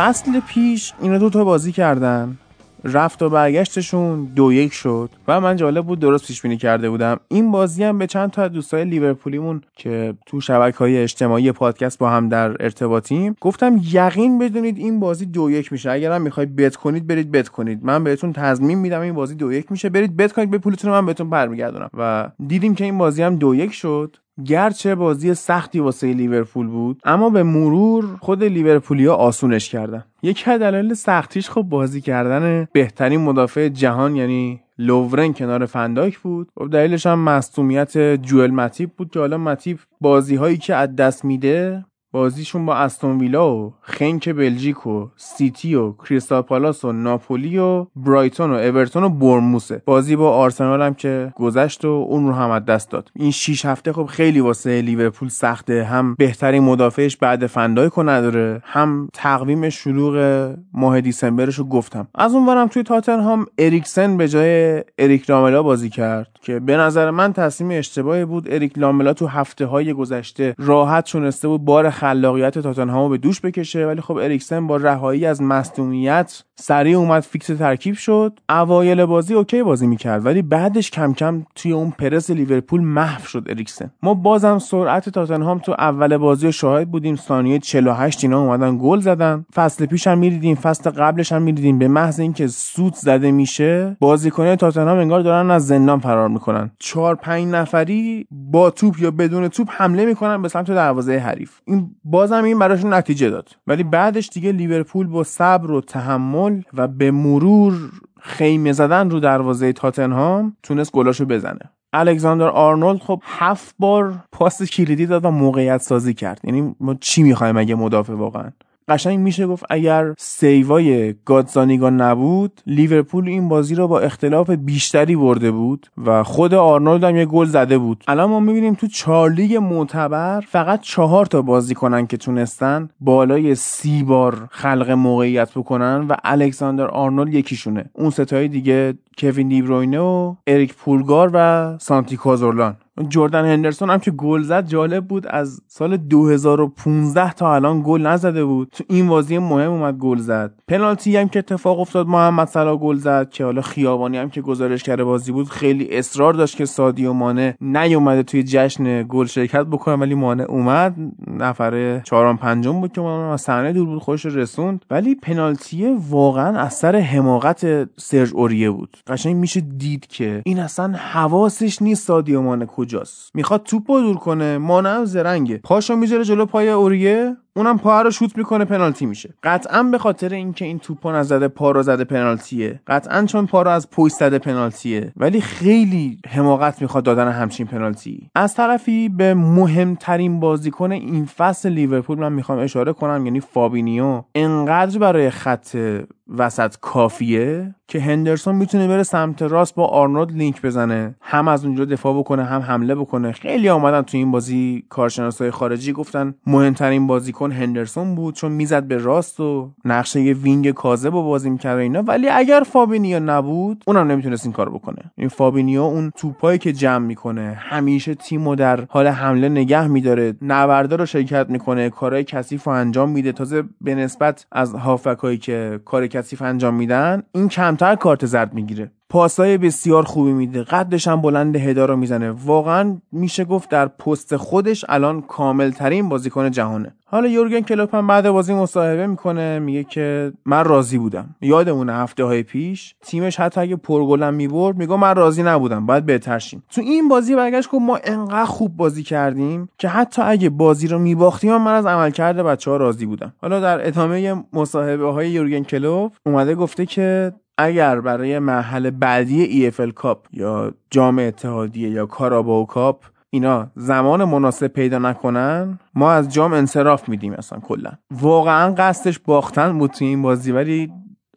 فصل پیش اینا دو تا بازی کردن. رفت و برگشتشون دو یک شد. و من جالب بود درست پیش بینی کرده بودم. این بازی هم به چند تا دوستای لیورپولیمون که تو شبکه های اجتماعی پادکست با هم در ارتباطیم گفتم یقین بدونید این بازی دو یک میشه. اگرم می‌خواید بت کنید برید بت کنید. من بهتون تضمین میدم این بازی دو یک میشه. برید بت کنید به پولتون من بهتون برمیگردونم. و دیدیم که این بازی هم دو یک شد. گرچه بازی سختی واسه لیورپول بود اما به مرور خود لیورپولیا آسونش کردن. یکی از دلایل سختیش خب بازی کردن بهترین مدافع جهان یعنی لوورن کنار فنداک بود. و خب دلیلش هم مصومیت جوئل متیب بود که حالا متیب بازی هایی که از دست میده بازیشون با استون ویلا و خنک بلژیک و سیتی و کریستال پالاس و ناپولی و برایتون و اورتون و بورنموثه بازی با آرسنال هم که گذشت و اون رو هم دست داد. این 6 هفته خب خیلی واسه لیورپول سخته. هم بهترین مدافعش بعد فندایک نداره هم تقویم شلوغ ماه December ش رو گفتم. از اون برم توی تاتنهام اریکسن به جای اریک لاملا بازی کرد که به نظر من تصمیم اشتباهی بود. اریک لاملا تو هفته های گذشته راحت تونسته بود بار خلاقیت تاتنهامو به دوش بکشه ولی خب اریکسن با رهایی از مصدومیت سریع اومد فیکس ترکیب شد. اوایل بازی okay بازی می‌کرد ولی بعدش کم کم توی اون پرس لیورپول محو شد اریکسن. ما بازم سرعت تاتنهام تو اول بازی رو شاهد بودیم ثانیه 48 اینا اومدن گل زدن. فصل پیش هم می‌دیدیم فصل قبلش هم می‌دیدیم. به محض اینکه سوت زده میشه بازیکنان تاتنهام انگار دارن از زندان فرار می‌کنن. چهار پنج نفری با توپ یا بدون توپ حمله می‌کنن به سمت دروازه حریف. این بازم این براشون نتیجه داد. ولی بعدش دیگه لیورپول با صبر و تحمل و به مرور خیمه زدن رو دروازه تاتنهام تونست گلاشو بزنه. الکساندر آرنولد خب هفت بار پاس کلیدی داد و موقعیت سازی کرد. یعنی ما چی می‌خوایم اگه مدافع واقعا؟ قشنگ میشه گفت اگر save ای گازانیگا نبود لیورپول این بازی رو با اختلاف بیشتری برده بود و خود آرنولد هم یه گل زده بود. الان ما می‌بینیم تو چهار لیگ معتبر فقط چهار تا بازیکنن که تونستن بالای سی بار خلق موقعیت بکنن و الکساندر آرنولد یکیشونه. اون ستای دیگه کوین دیبروینه و اریک پولگار و سانتی کازورلان. جردن هندرسون هم که گل زد جالب بود. از سال 2015 تا الان گل نزده بود. تو این بازی مهم اومد گل زد. پنالتی هم که اتفاق افتاد محمد صلاح گل زد که حالا خیابانی هم که گزارش کرده بازی بود خیلی اصرار داشت که سادیو مانه نیومده توی جشن گل شرکت بکنه ولی مانه اومد. نفر چهارم پنجم بود که از صحنه دور بود خوش رسوند. ولی پنالتی واقعا اثر حماقت سرج اوریه بود. قشنگ میشه دید که این اصلا حواسش نیست سادیو مانه کجاست؟ می‌خواد توپو دور کنه مانه هم زرنگه. پاشو می‌ذاره جلو پای اوریه؟ اونم پا رو شوت می‌کنه پنالتی میشه. قطعا به خاطر اینکه این توپو نزده پا رو زده پنالتیه. قطعا چون پا رو از پشت زده پنالتیه. ولی خیلی حماقت می‌خواد دادن همچین پنالتی. از طرفی به مهمترین بازیکن این فصل لیورپول من می‌خوام اشاره کنم یعنی فابینیو. انقدر برای خط وسط کافیه که هندرسون می‌تونه بره سمت راست با آرنولد لینک بزنه. هم از اونجا دفاع بکنه هم حمله بکنه. خیلی آمدن تو این بازی کارشناسای خارجی گفتن مهمترین بازیکن هندرسون بود چون می‌زد به راست و نقشه یه wing کاذب و بازی می‌کرد اینا. ولی اگر فابینیو نبود اونم نمی‌تونست این کار بکنه. این فابینیو اون توپایی که جمع می‌کنه همیشه تیمو در حال حمله نگه میداره نبردا رو شرکت می‌کنه کارهای کثیف رو انجام میده. تازه به نسبت از هافکایی که کار کثیف انجام میدن این کمتر کارت زرد می‌گیره. پاسای بسیار خوبی میده. قدش هم بلند هدا رو می‌زنه. واقعا میشه گفت در پست خودش الان کامل ترین بازیکن جهانه. حالا یورگن کلوپ هم بعد بازی مصاحبه می‌کنه میگه که من راضی بودم. یادمونه هفته های پیش تیمش حتی اگه پرگلم می‌برد میگه من راضی نبودم باید بهتر شیم. تو این بازی برگشت گفت ما انقدر خوب بازی کردیم که حتی اگه بازی رو میباختیم من از عملکرد بچه ها راضی بودم. حالا در ادامه مصاحبه های یورگن کلوپ اومده گفته که اگر برای مرحله بعدی EFL Cup یا جام اتحادیه یا Carabao Cup اینا زمان مناسب پیدا نکنن ما از جام انصراف میدیم اصلا کلا. واقعا قصدش باختن بود تو این بازی ولی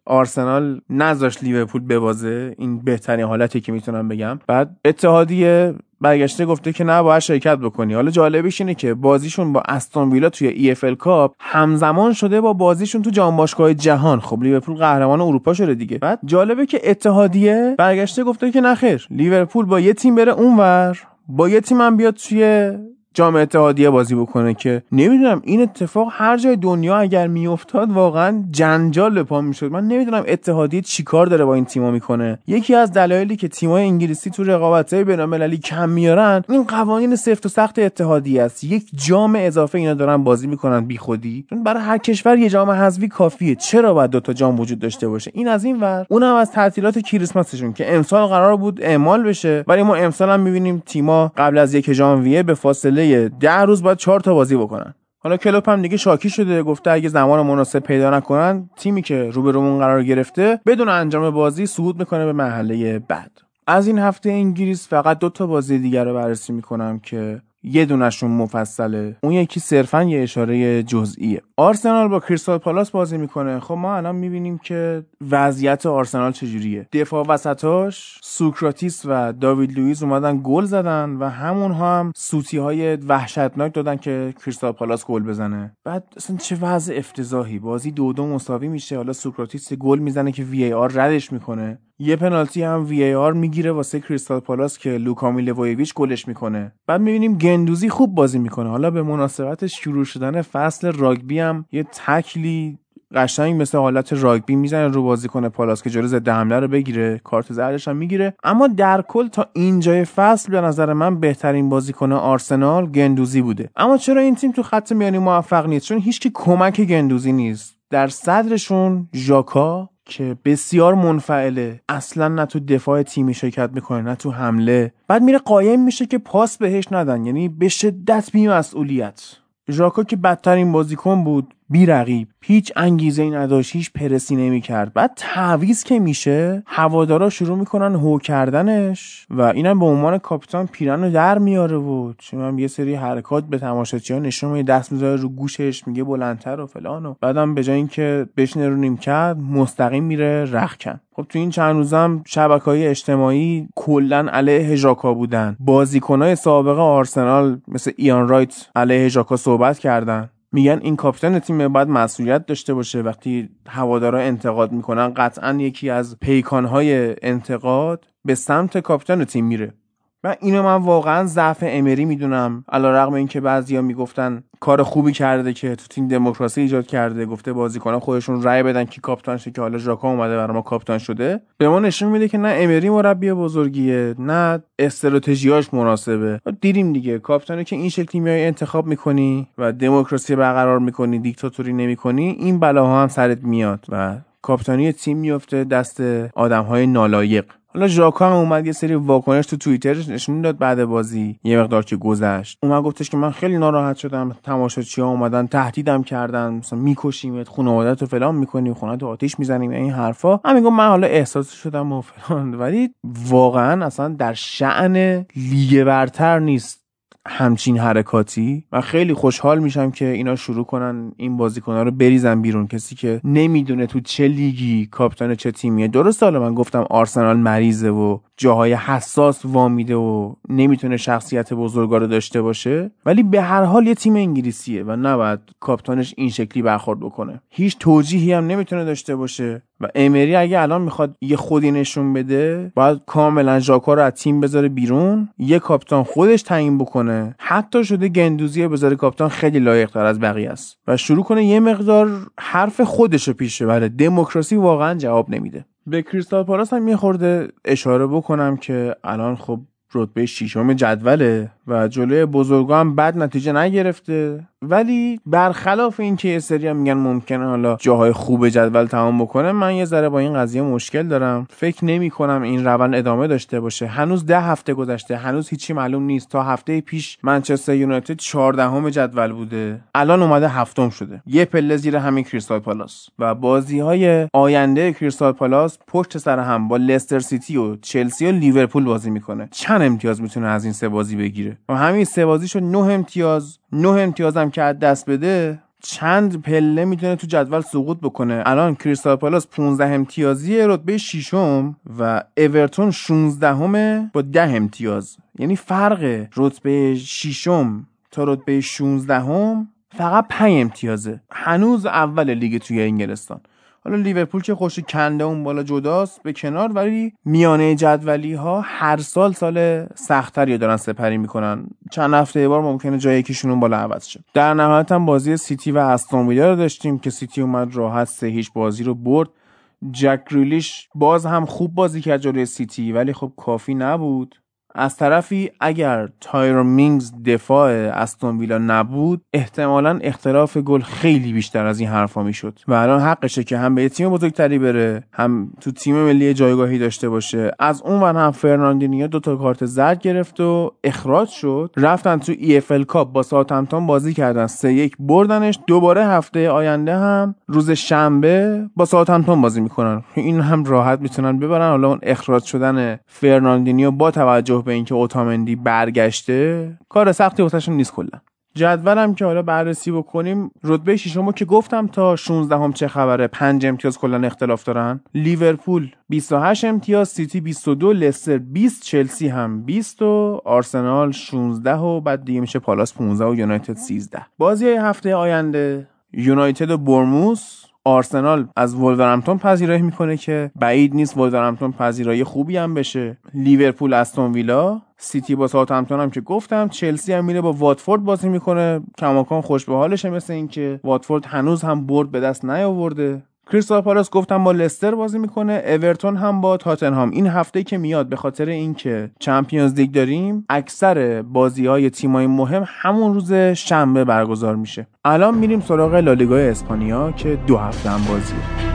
آرسنال نذاشت لیورپول ببازه این بهترین حالتی که می‌تونم بگم. بعد اتحادیه برگشته گفته که نه باید شرکت بکنی. حالا جالبش اینه که بازیشون با استون ویلا توی EFL Cup همزمان شده با بازیشون تو جام باشگاه جهان. خب لیورپول قهرمان اروپا شده دیگه. بعد جالبه که اتحادیه برگشته گفته که نخیر لیورپول با یه تیم بره اونور با یه تیم هم بیاد توی جام اتحادیه بازی بکنه که نمی‌دونم این اتفاق هر جای دنیا اگر میافتاد واقعا جنجال به پا می‌شد. من نمی‌دونم اتحادیه چیکار داره با این تیما می‌کنه. یکی از دلایلی که تیمای انگلیسی تو رقابت‌های بین‌المللی کم میارن این قوانین سفت و سخت اتحادیه است. یک جام اضافه اینا دارن بازی می‌کنن بیخودی چون برای هر کشور یه جام حذفی کافیه. چرا باید دو تا جام وجود داشته باشه؟ این از این ور. اونم از تعطیلات کریسمسشون که امسال قرار بود اعمال بشه. ولی ما امسال هم می‌بینیم تیما قبل از یک ژانویه به فاصله ده روز باید چهار تا بازی بکنن. حالا کلوپ هم دیگه شاکی شده گفته اگه زمان مناسب پیدا نکنن تیمی که روبرومون قرار گرفته بدون انجام بازی صعود می‌کنه به مرحله بعد. از این هفته انگلیس فقط دو تا بازی دیگر رو بررسی می‌کنم که یه دونشون مفصله. اون یکی صرفا یه اشاره جزئیه. آرسنال با کریستال پالاس بازی می‌کنه. خب ما الان می‌بینیم که وضعیت آرسنال چجوریه. دفاع وسطاش سوکراتیس و داوید لوئیس اومدن گل زدن و همونها هم سوتی های وحشتناک دادن که کریستال پالاس گل بزنه. بعد اصلا چه وضع افتضاحی. بازی دو دو مساوی میشه. حالا سوکراتیس گل می‌زنه که VAR ردش می‌کنه. یه پنالتی هم VAR می‌گیره واسه کریستال پالاس که لوکا میلوویچ گلش می‌کنه. بعد می‌بینیم گندوزی خوب بازی می‌کنه. حالا به مناسبت شروع شدن فصل راگبی هم یه تکلی قشنگ مثل حالت راگبی می‌زنه رو بازیکن پالاس که جلو ضد حمله رو بگیره. کارت زردش هم می‌گیره. اما در کل تا اینجای فصل به نظر من بهترین بازیکن آرسنال گندوزی بوده. اما چرا این تیم تو خط میانی موفق نیست؟ چون هیچکی کمک گندوزی نیست. در صدرشون ژاکا که بسیار منفعله. اصلا نه تو دفاع تیمی شرکت می‌کنه نه تو حمله. بعد میره قایم میشه که پاس بهش ندن. یعنی به شدت بیمسئولیت. ژاکا که بدترین بازیکن بود بی رقیب هیچ انگیزه ای نداشت هیچ پرسی نمی کرد بعد تعویز که میشه هوادارا شروع می‌کنن هو کردنش و اینم به عنوان کاپیتان پیرن رو در میاره و چون یه سری حرکات به تماشاچیان نشون میده دست می‌ذاره رو گوشش میگه بلندتر و فلان و بعدم به جای اینکه بشینه رو نیمکت مستقیم میره رخکن. خب تو این چند روزم شبکه های اجتماعی کلا علیه ژاکا بودن. بازیکنای سابق آرسنال مثل ایان رایت علیه ژاکا صحبت کردن. میگن این کاپیتان تیم باید مسئولیت داشته باشه. وقتی هوادارا انتقاد می‌کنن قطعا یکی از پیکانهای انتقاد به سمت کاپیتان تیم میره. و اینو من واقعا ضعف امری می‌دونم. علیرغم اینکه بعضیا می‌گفتن کار خوبی کرده که تو تیم دموکراسی ایجاد کرده گفته بازیکنان خودشون رأی بدن کی کاپیتان شه که حالا ژاکا اومده برای ما کاپیتان شده. به ما نشون میده که نه امری مربی بزرگیه نه استراتژیاش مناسبه. دیدیم دیگه کاپیتانی که این شکلی میای انتخاب می‌کنی و دموکراسی برقرار می‌کنی دیکتاتوری نمی‌کنی این بلاها هم سرت میاد و کاپیتانی تیم میفته دست آدمهای نالایق. حالا ژاکا هم اومد یه سری واکنش تو توییترش نشون داد بعد بازی یه مقدار که گذشت. اومد گفتش که من خیلی ناراحت شدم تماشاچی ها اومدن تهدیدم کردن مثلا میکشیمت خانوادت رو فلان می‌کنیم خونه تو آتیش می‌زنیم این حرفا. همین من حالا احساس شدم و فلان. ولی واقعا اصلا در شعن لیگ برتر نیست. همچین حرکاتی و خیلی خوشحال میشم که اینا شروع کنن این بازیکنها رو بریزن بیرون. کسی که نمی‌دونه تو چه لیگی کاپیتان چه تیمیه. درست حالا من گفتم آرسنال مریضه و جاهای حساس وامیده و نمی‌تونه شخصیت بزرگا داشته باشه ولی به هر حال یه تیم انگلیسیه و نباید کاپتانش این شکلی برخورد بکنه. هیچ توجیهی هم نمی‌تونه داشته باشه و امری اگه الان می‌خواد یه خودی نشون بده باید کاملا ژاکا رو از تیم بذاره بیرون یه کاپتان خودش تعیین بکنه. حتی شده گندوزی بذاره کاپتان خیلی لایق تر از بقیه است و شروع کنه یه مقدار حرف خودش رو پیش بره دموکراسی واقعا جواب نمیده. به کریستال پالاس هم یه خورده اشاره بکنم که الان خب رتبه ششم جدوله. و جلوی بزرگا هم بد نتیجه نگرفته. ولی برخلاف اینکه یه سری میگن ممکنه حالا جاهای خوب جدول تمام بکنه من یه ذره با این قضیه مشکل دارم. فکر نمی کنم این روند ادامه داشته باشه. هنوز ده هفته گذشته هنوز هیچی معلوم نیست. تا هفته پیش منچستر یونایتد 14 جدول بوده. الان اومده هفتم شده. یه پله زیر همین کریستال پالاس. و بازی های آینده کریستال پالاس پشت سر هم با لستر سیتی و چلسی و لیورپول بازی می‌کنه. چند امتیاز می‌تونه از این سه بازی بگیره؟ و همین سه بازی شد 9 امتیاز 9 امتیاز هم که از دست بده چند پله می‌تونه تو جدول سقوط بکنه. الان کریستال پالاس 15 امتیازی رتبه ششم و اورتون 16 همه با 10 امتیاز. یعنی فرق رتبه ششم تا رتبه 16 هم فقط 5 امتیازه. هنوز اول لیگ توی انگلستان. حالا لیورپول که خودشو کنده اون بالا جداست به کنار ولی میانه جدولی ها هر سال سال سخت‌تری دارن سپری می‌کنن. چند هفته یه بار ممکنه جای یکیشون اون بالا عوض شه. در نهایت هم بازی سیتی و استون رو داشتیم که سیتی اومد راحت سه هیچ بازی رو برد. جک گریلیش باز هم خوب بازی کرد جلوی سیتی ولی خب کافی نبود. از طرفی اگر تایرو مینگز دفاع استون ویلا نبود احتمالا اختلاف گل خیلی بیشتر از این حرفا می‌شد. و الان حقشه که هم به تیم بزرگتری بره هم تو تیم ملی جایگاهی داشته باشه. از اون ور هم فرناندینیو دو تا کارت زرد گرفت و اخراج شد. رفتن تو EFL Cup با ساوثهمپتون بازی کردن. سه یک بردنش. دوباره هفته آینده هم روز شنبه با ساوثهمپتون بازی می‌کنن. این هم راحت می‌تونن ببرن. حالا اون اخراج شدن فرناندینیو با توجه به اینکه اوتامندی برگشته کار سختی واسهشون نیست کلا. جدولم که حالا بررسی بکنیم رتبه ششمو که گفتم تا 16 هم چه خبره 5 امتیاز کلا اختلاف دارن. لیورپول 28 امتیاز سیتی 22 لستر 20 چلسی هم 20 و آرسنال 16 و بعد دیگه میشه پالاس 15 و یونایتد 13 بازی هفته آینده یونایتد و بورنموث آرسنال از ولورهمپتون پذیرایی می‌کنه که بعید نیست ولورهمپتون پذیرایی خوبی هم بشه. لیورپول استون ویلا سیتی با ساوثهمپتون هم که گفتم چلسی هم میره با واتفورد بازی می‌کنه. کماکان خوش به حالشه مثل اینکه واتفورد هنوز هم برد به دست نیاورده. کریستال پالاس گفتم با لستر بازی می‌کنه اورتون هم با تاتنهام. این هفته که میاد به خاطر اینکه Champions League داریم اکثر بازی های تیمای مهم همون روز شنبه برگزار میشه. الان میریم سراغ لالیگا اسپانیا که دو هفته هم بازیه.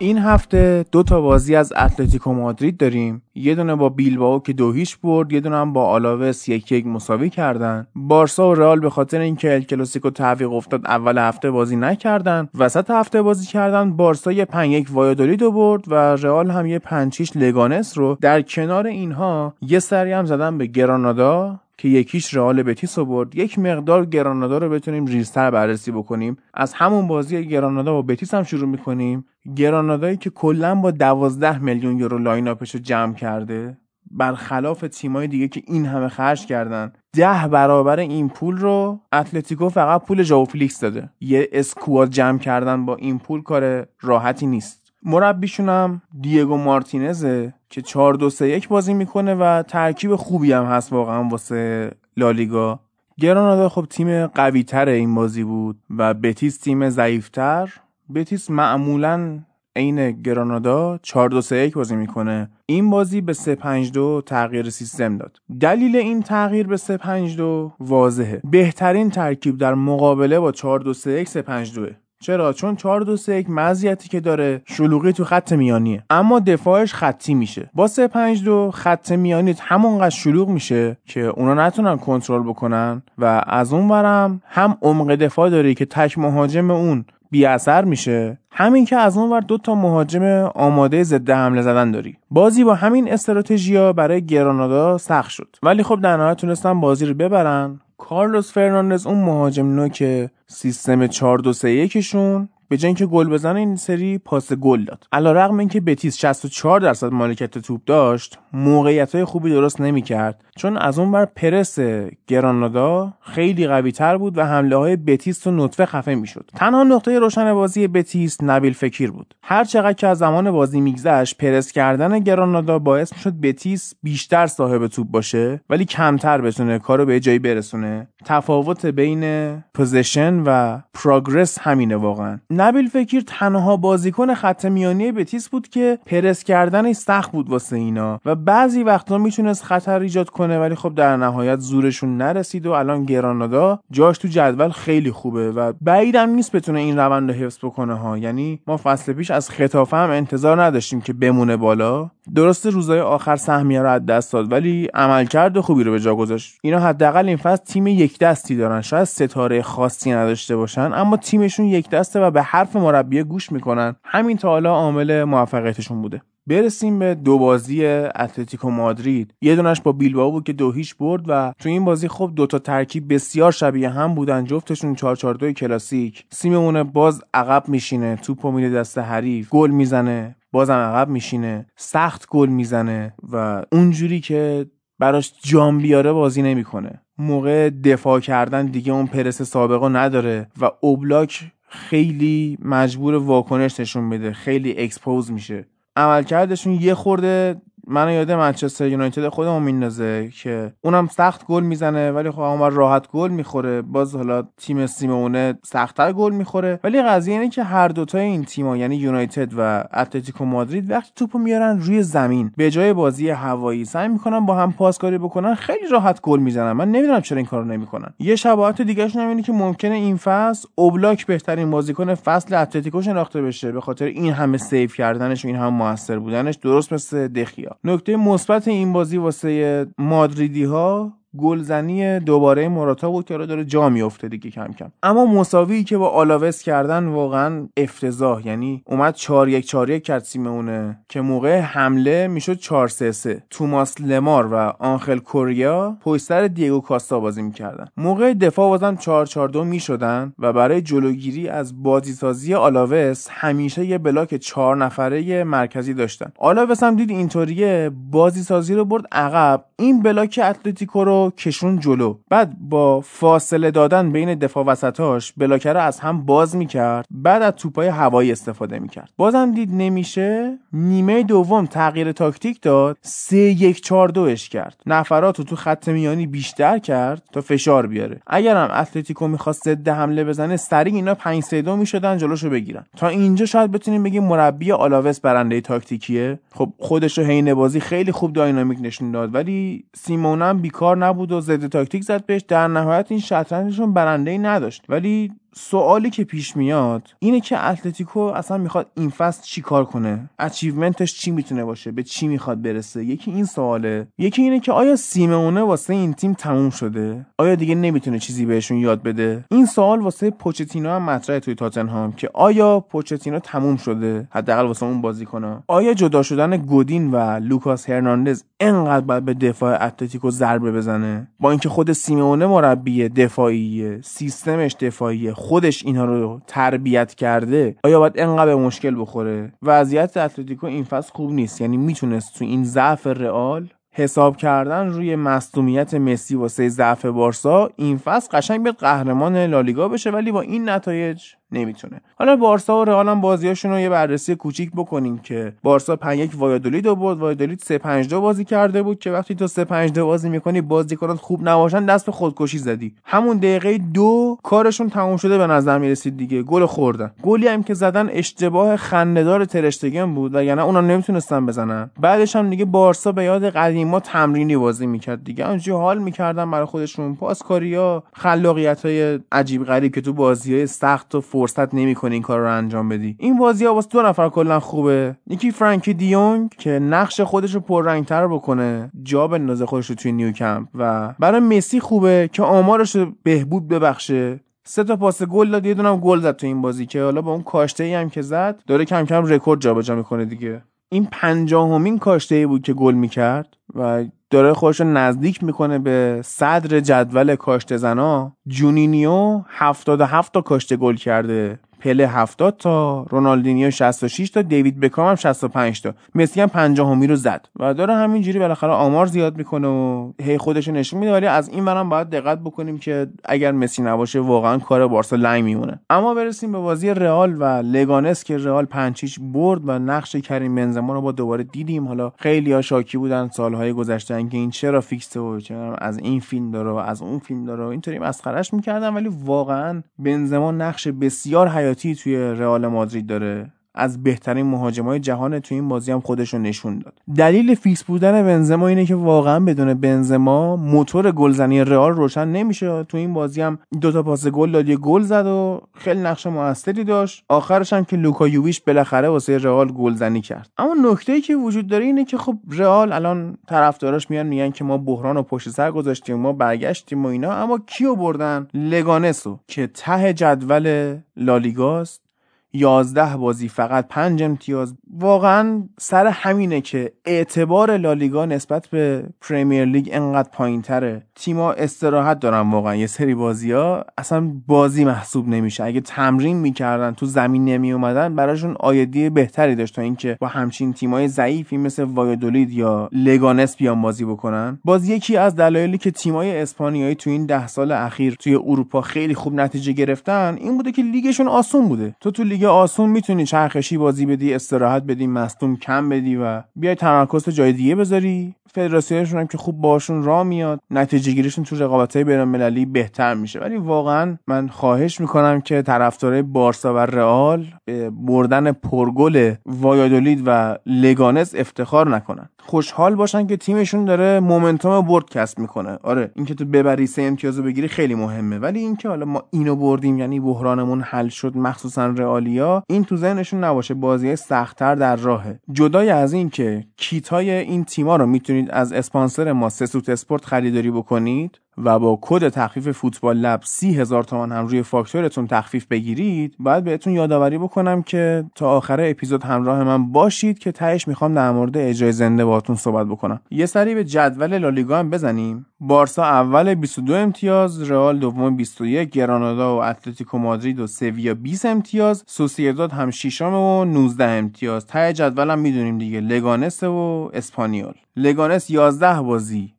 این هفته دو تا بازی از اتلتیکو مادرید داریم. یه دونه با بیلباو که دو هیچ برد یه دونه هم با آلاوس یک یک مساوی کردن. بارسا و رئال به خاطر اینکه ال کلاسیکو تعویق افتاد اول هفته بازی نکردن. وسط هفته بازی کردن بارسا یه 5 یک وایادولید برد و رئال هم یه 5 لگانس رو در کنار اینها یه سری هم زدن به گرانادا. که یکیش رئال بتیس رو برد. یک مقدار گرانادا رو بتونیم ریزتر بررسی بکنیم. از همون بازی گرانادا با بتیس هم شروع می‌کنیم. گرانادایی که کلا با 12 میلیون یورو line-up ش رو جمع کرده برخلاف تیمای دیگه که این همه خرج کردن. ده برابر این پول رو اتلتیکو فقط پول ژائو فلیکس داده. یه squad جمع کردن با این پول کار راحتی نیست. مربیشونم دیگو مارتینزه که 4 2 3 1 بازی می‌کنه و ترکیب خوبی هم هست واقعا واسه لالیگا. گرانادا خب تیم قوی تر این بازی بود و بتیس تیم ضعیفتر. بتیس معمولا عین گرانادا 4 2 3 1 بازی می‌کنه. این بازی به 3 5 2 تغییر سیستم داد. دلیل این تغییر به 3 5 2 واضحه. بهترین ترکیب در مقابله با 4 2 3 1 3 5 2 چرا؟ چون 4 2 3 1 مزیتی که داره شلوغی تو خط میانیه. اما دفاعش خطی میشه. با 3 5 2 خط میانی همونقدر شلوغ میشه که اونا نتونن کنترل بکنن و از اون برم هم عمق دفاع داری که تک مهاجم اون بی اثر میشه همین که از اون ور دو تا مهاجم آماده ضد حمله زدن داری. بازی با همین استراتژیا برای گرانادا سخت شد. ولی خب در نهایت تونستن بازی رو ببرن کارلوس فرناندز اون مهاجم نوک سیستم 4 2 3 1 شون به جای اینکه گل بزنه این سری پاس گل داد. علیرغم اینکه بتیس 64 درصد مالکیت توپ داشت موقعیت های خوبی درست نمی‌کرد. چون از اون ور پرس گرانادا خیلی قوی تر بود و حمله های بتیس تو نطفه خفه می‌شد. تنها نقطه روشن بازی بتیس نبیل فکیر بود. هر چقدر که از زمان بازی میگذشت پرس کردن گرانادا باعث می‌شد بتیس بیشتر صاحب توپ باشه ولی کمتر بتونه کارو به جایی برسونه. تفاوت بین possession و progress همینه واقعا. نبیل فکیر تنها بازیکن خط میانی بتیس بود که پرس کردنش سخت بود واسه اینا و بعضی وقتا می‌تونست خطر ایجاد کنه ولی خب در نهایت زورشون نرسید و الان گرانادا جاش تو جدول خیلی خوبه و بعیدم نیست بتونه این روند رو حفظ بکنه ها. یعنی ما فصل پیش از ختافه هم انتظار نداشتیم که بمونه بالا. درست روزای آخر سهمیه رو از دست داد ولی عملکرد خوبی رو به جا گذاشت. اینا حداقل این فصل تیم یک دستی دارن. شاید ستاره خاصی نداشته باشن اما تیمشون یک دسته و به حرف مربی گوش می‌کنن. همین تا حالا عامل موفقیتشون بوده. برسیم به دو بازی اتلتیکو مادرید. یه دونش با بیلبائو بود که دو هیچ برد و تو این بازی خب دوتا ترکیب بسیار شبیه هم بودن. جفتشون 442 کلاسیک. سیمونه باز عقب میشینه. توپو میده دست حریف. گل می‌زنه. بازم عقب میشینه. سخت گل می‌زنه و اونجوری که براش جام بیاره بازی نمی‌کنه. موقع دفاع کردن دیگه اون پرس سابقو نداره و اوبلاک خیلی مجبوره واکنش نشون بده خیلی expose میشه. عملکردشون یه خورده من یاد منچستر یونایتد خودمون میندازه که اونم سخت گل می‌زنه ولی خب اون راحت گل می‌خوره. باز حالا تیم سیمونه سختتر گل می‌خوره. ولی قضیه اینه که هر دوتا این تیما یعنی یونایتد و اتلتیکو مادرید وقتی توپو میارن روی زمین به جای بازی هوایی سعی می‌کنن با هم پاسکاری بکنن خیلی راحت گل می‌زنن. من نمی‌دونم چرا این کارو نمی‌کنن. یه شباهت دیگهش اینه که ممکنه این فصل اوبلاک بهترین بازیکن فصل اتلتیکو شناخته بشه. به خاطر این همه save کردنش و این همه موثر بودنش درست مثل دخیا. نکته مثبت این بازی واسه مادریدی ها گلزنی دوباره مراتا بود که داره جا میفته دیگه کم کم. اما مساوی که با آلاوس کردن واقعا افتضاح. یعنی اومد 4 1 4 1 کرد سیمونه که موقع حمله می‌شد 4 3 3 توماس لمار و آنخل کوریا پشت سر دیگو کاستا بازی می‌کردن. موقع دفاع بازم 4 4 2 می‌شدن و برای جلوگیری از بازیسازی آلاوس همیشه یه block 4 نفره مرکزی داشتن. آلاوس هم دید اینطوریه بازیسازی رو برد عقب. این block اتلتیکو رو کشوند جلو. بعد با فاصله دادن بین دفاع وسطاش block رو از هم باز می‌کرد. بعد از توپای هوایی استفاده می‌کرد. بازم دید نمیشه. نیمه دوم تغییر تاکتیک داد. سه یک چار دوش کرد. نفرات رو تو خط میانی بیشتر کرد تا فشار بیاره. اگرم اتلتیکو می‌خواست ضد حمله بزنه سریع اینا 5 3 2 می‌شدن جلوشو بگیرن. تا اینجا شاید بتونیم بگیم مربی آلاوس برنده تاکتیکیه. خب خودش حین بازی خیلی خوب dynamic نشون داد. ولی سیمونم بیکار نبود و ضد تاکتیک زد بهش. در نهایت این شطرنجشون برنده ای نداشت. ولی سوالی که پیش میاد اینه که اتلتیکو اصلا می‌خواد این فصل چی کار کنه؟ achievement ش چی می‌تونه باشه؟ به چی می‌خواد برسه؟ یکی این سواله. یکی اینه که آیا سیمونه واسه این تیم تموم شده؟ آیا دیگه نمی‌تونه چیزی بهشون یاد بده؟ این سوال واسه پوچتینو هم مطرحه توی تاتنهام که آیا پوچتینو تموم شده؟ حداقل واسه اون بازیکن‌ها. آیا جدا شدن گودین و لوکاس هرناندز انقدر باید به دفاع اتلتیکو ضربه بزنه؟ با اینکه خود سیمونه مربی دفاعی سیستمش دفاعی خودش اینها رو تربیت کرده آیا باید انقدر مشکل بخوره؟ وضعیت اتلتیکو این فصل خوب نیست یعنی می‌تونست تو این ضعف رئال حساب کردن روی مصدومیت مسی واسه ضعف بارسا این فصل قشنگ به قهرمان لالیگا بشه ولی با این نتایج نمی‌تونه. حالا بارسا و رئال هم بازیاشون رو یه بررسی کوچیک بکنیم که بارسا 5 1 وایادولید رو برد وایادولید 3 5 2 بازی کرده بود که وقتی تو 3 5 2 بازی می‌کنی بازیکنات خوب نباشن دست به خودکشی زدی. همون دقیقه دو کارشون تموم شده به نظر می‌رسید دیگه. گل خوردن. گلی هم که زدن اشتباه خندهدار ترشتگن بود و یعنی اونا نمی‌تونستن بزنن. بعدش هم دیگه بارسا به یاد قدیما تمرینی بازی می‌کرد دیگه. اونجا حال می‌کردن برای خودشون. پاسکاریا خلاقیت های عجیب غریب که تو بازی های سخت و فرصت نمی‌کنه این کار رو انجام بدی. این بازی ها واسه دو نفر کلا خوبه. یکی فرانکی دیونگ که نقش خودش رو پررنگتر بکنه جا بندازه خودش رو توی نیوکمپ و برای مسی خوبه که آمارش رو بهبود ببخشه. سه تا پاس گل داد یه دونم گل زد تو این بازی که حالا با اون کاشته ای هم که زد داره کم کم رکورد جابجا می‌کنه دیگه. این پنجاهمین کاشته ای بود که گل می‌کرد و داره خودش نزدیک می‌کنه به صدر جدول کاشته زنا جونینیو 77 تا کاشته گل کرده. پله 70 تا رونالدینیو 66 تا دیوید بکام هم 65 تا. مسی هم 50 رو زد. و داره همینجوری بالاخره آمار زیاد می‌کنه و هی خودش نشون میده ولی از این ورم باید دقت بکنیم که اگر مسی نباشه واقعا کار بارسا لنگ میمونه. اما برسیم به بازی رئال و لگانس که رئال پنج هیچ برد و نقش کریم بنزما رو با دوباره دیدیم. حالا خیلی ها شاکی بودن سالهای گذشته که این چرا فیکسه و از این فیلم داره و از اون فیلم داره اینطوری مسخرهش می‌کردن ولی واقعا بنزما نقش بسیار حیاتی توی رئال مادرید داره؟ از بهترین مهاجمای جهان تو این بازی هم خودش رو نشون داد. دلیل فیکس بودن بنزما اینه که واقعا بدون بنزما موتور گلزنی رئال روشن نمیشه. تو این بازی هم دو تا پاس گل داد یه گل زد و خیلی نقش موثری داشت. آخرش هم که لوکا یوویچ بالاخره واسه رئال گلزنی کرد. اما نکته که وجود داره اینه که خب رئال الان طرفداراش میان میگن که ما بحران و پشت سر گذاشتیم ما برگشتیم و اینا. اما کیو بردن؟ لگانسو که ته جدول لالیگاست. یازده بازی فقط پنج امتیاز. واقعا سر همینه که اعتبار لالیگا نسبت به پریمیر لیگ انقدر پایین تره تیما استراحت دارن واقعا یه سری بازی ها اصلا بازی محسوب نمیشه. اگه تمرین می‌کردن تو زمین نمی اومدن براشون آیدی بهتری داشت تا اینکه با همچین تیمای ضعیفی مثل وایدولید یا لگانس بیان بازی بکنن. باز یکی از دلایلی که تیمای اسپانیایی تو این ده سال اخیر توی اروپا خیلی خوب نتیجه گرفتن این بوده که لیگشون آسون بوده. تو تو لیگ آسون می‌تونی چرخشی بازی بدی استراحت بدی مصدوم کم بدی و بیای تمرکز جای دیگه بذاری. فدراسیونشون هم که خوب باشون را میاد. نتیجه گیریشون تو رقابت‌های بین‌المللی بهتر میشه. ولی واقعا من خواهش می‌کنم که طرفدارای بارسا و رئال بردن پرگل وایادولید و لگانس افتخار نکنن. خوشحال باشن که تیمشون داره momentum برد کسب می‌کنه. آره اینکه تو ببری سه امتیازو بگیری خیلی مهمه. ولی اینکه حالا ما اینو بردیم یعنی بحرانمون حل شد مخصوصا رئالیا این تو ذهنشون نباشه. بازی سختتر در راهه. جدای از این که کیتای این تیما رو می‌تونید از اسپانسر ما سسوت اسپورت خریداری بکنید و با کد تخفیف فوتبال لب سی هزار تومان هم روی فاکتورتون تخفیف بگیرید باید بهتون یادآوری بکنم که تا آخر اپیزود همراه من باشید که تهش می‌خوام در مورد اجرای زنده باهاتون صحبت بکنم. یه سری به جدول لالیگا هم بزنیم. بارسا اول 22 امتیاز رئال دوم 21 گرانادا و اتلتیکو مادرید و سویا 20 امتیاز سوسییداد هم ششم و 19 امتیاز. ته جدول هم می‌دونیم دیگه لگانس و اسپانیول. لگانس 11 بازی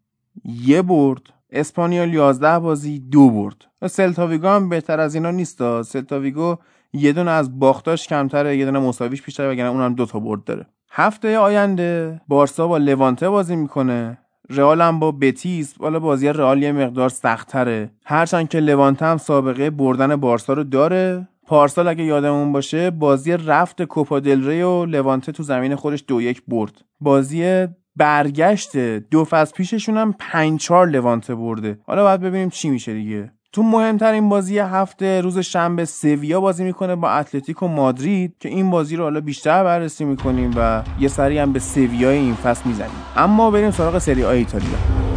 یه برد. اسپانیول 11 بازی دو برد. سلتاویگو هم بهتر از اینا نیست. سلتاویگو یه دونه از باختاش کمتره یه دونه مساویش بیشتره وگرنه اونم دو تا برد داره. هفته آینده بارسا با لوانته بازی می‌کنه. رئال هم با بتیس. حالا بازی رئال یه مقدار سختتره. هرچند که لوانته هم سابقه بردن بارسا رو داره. پارسال اگه یادمون باشه بازی رفت کوپا دل ری و لوانته تو زمین خودش دو یک برد. بازی برگشت. دو فصل پیششون هم 5 4 لوانته برده. حالا باید ببینیم چی میشه دیگه. تو مهمترین بازی هفته روز شنبه سویا بازی می‌کنه با اتلتیکو مادرید که این بازی رو حالا بیشتر بررسی می‌کنیم و یه سری هم به سویای این فصل می‌زنیم. اما بریم سراغ سری آ ایتالیا.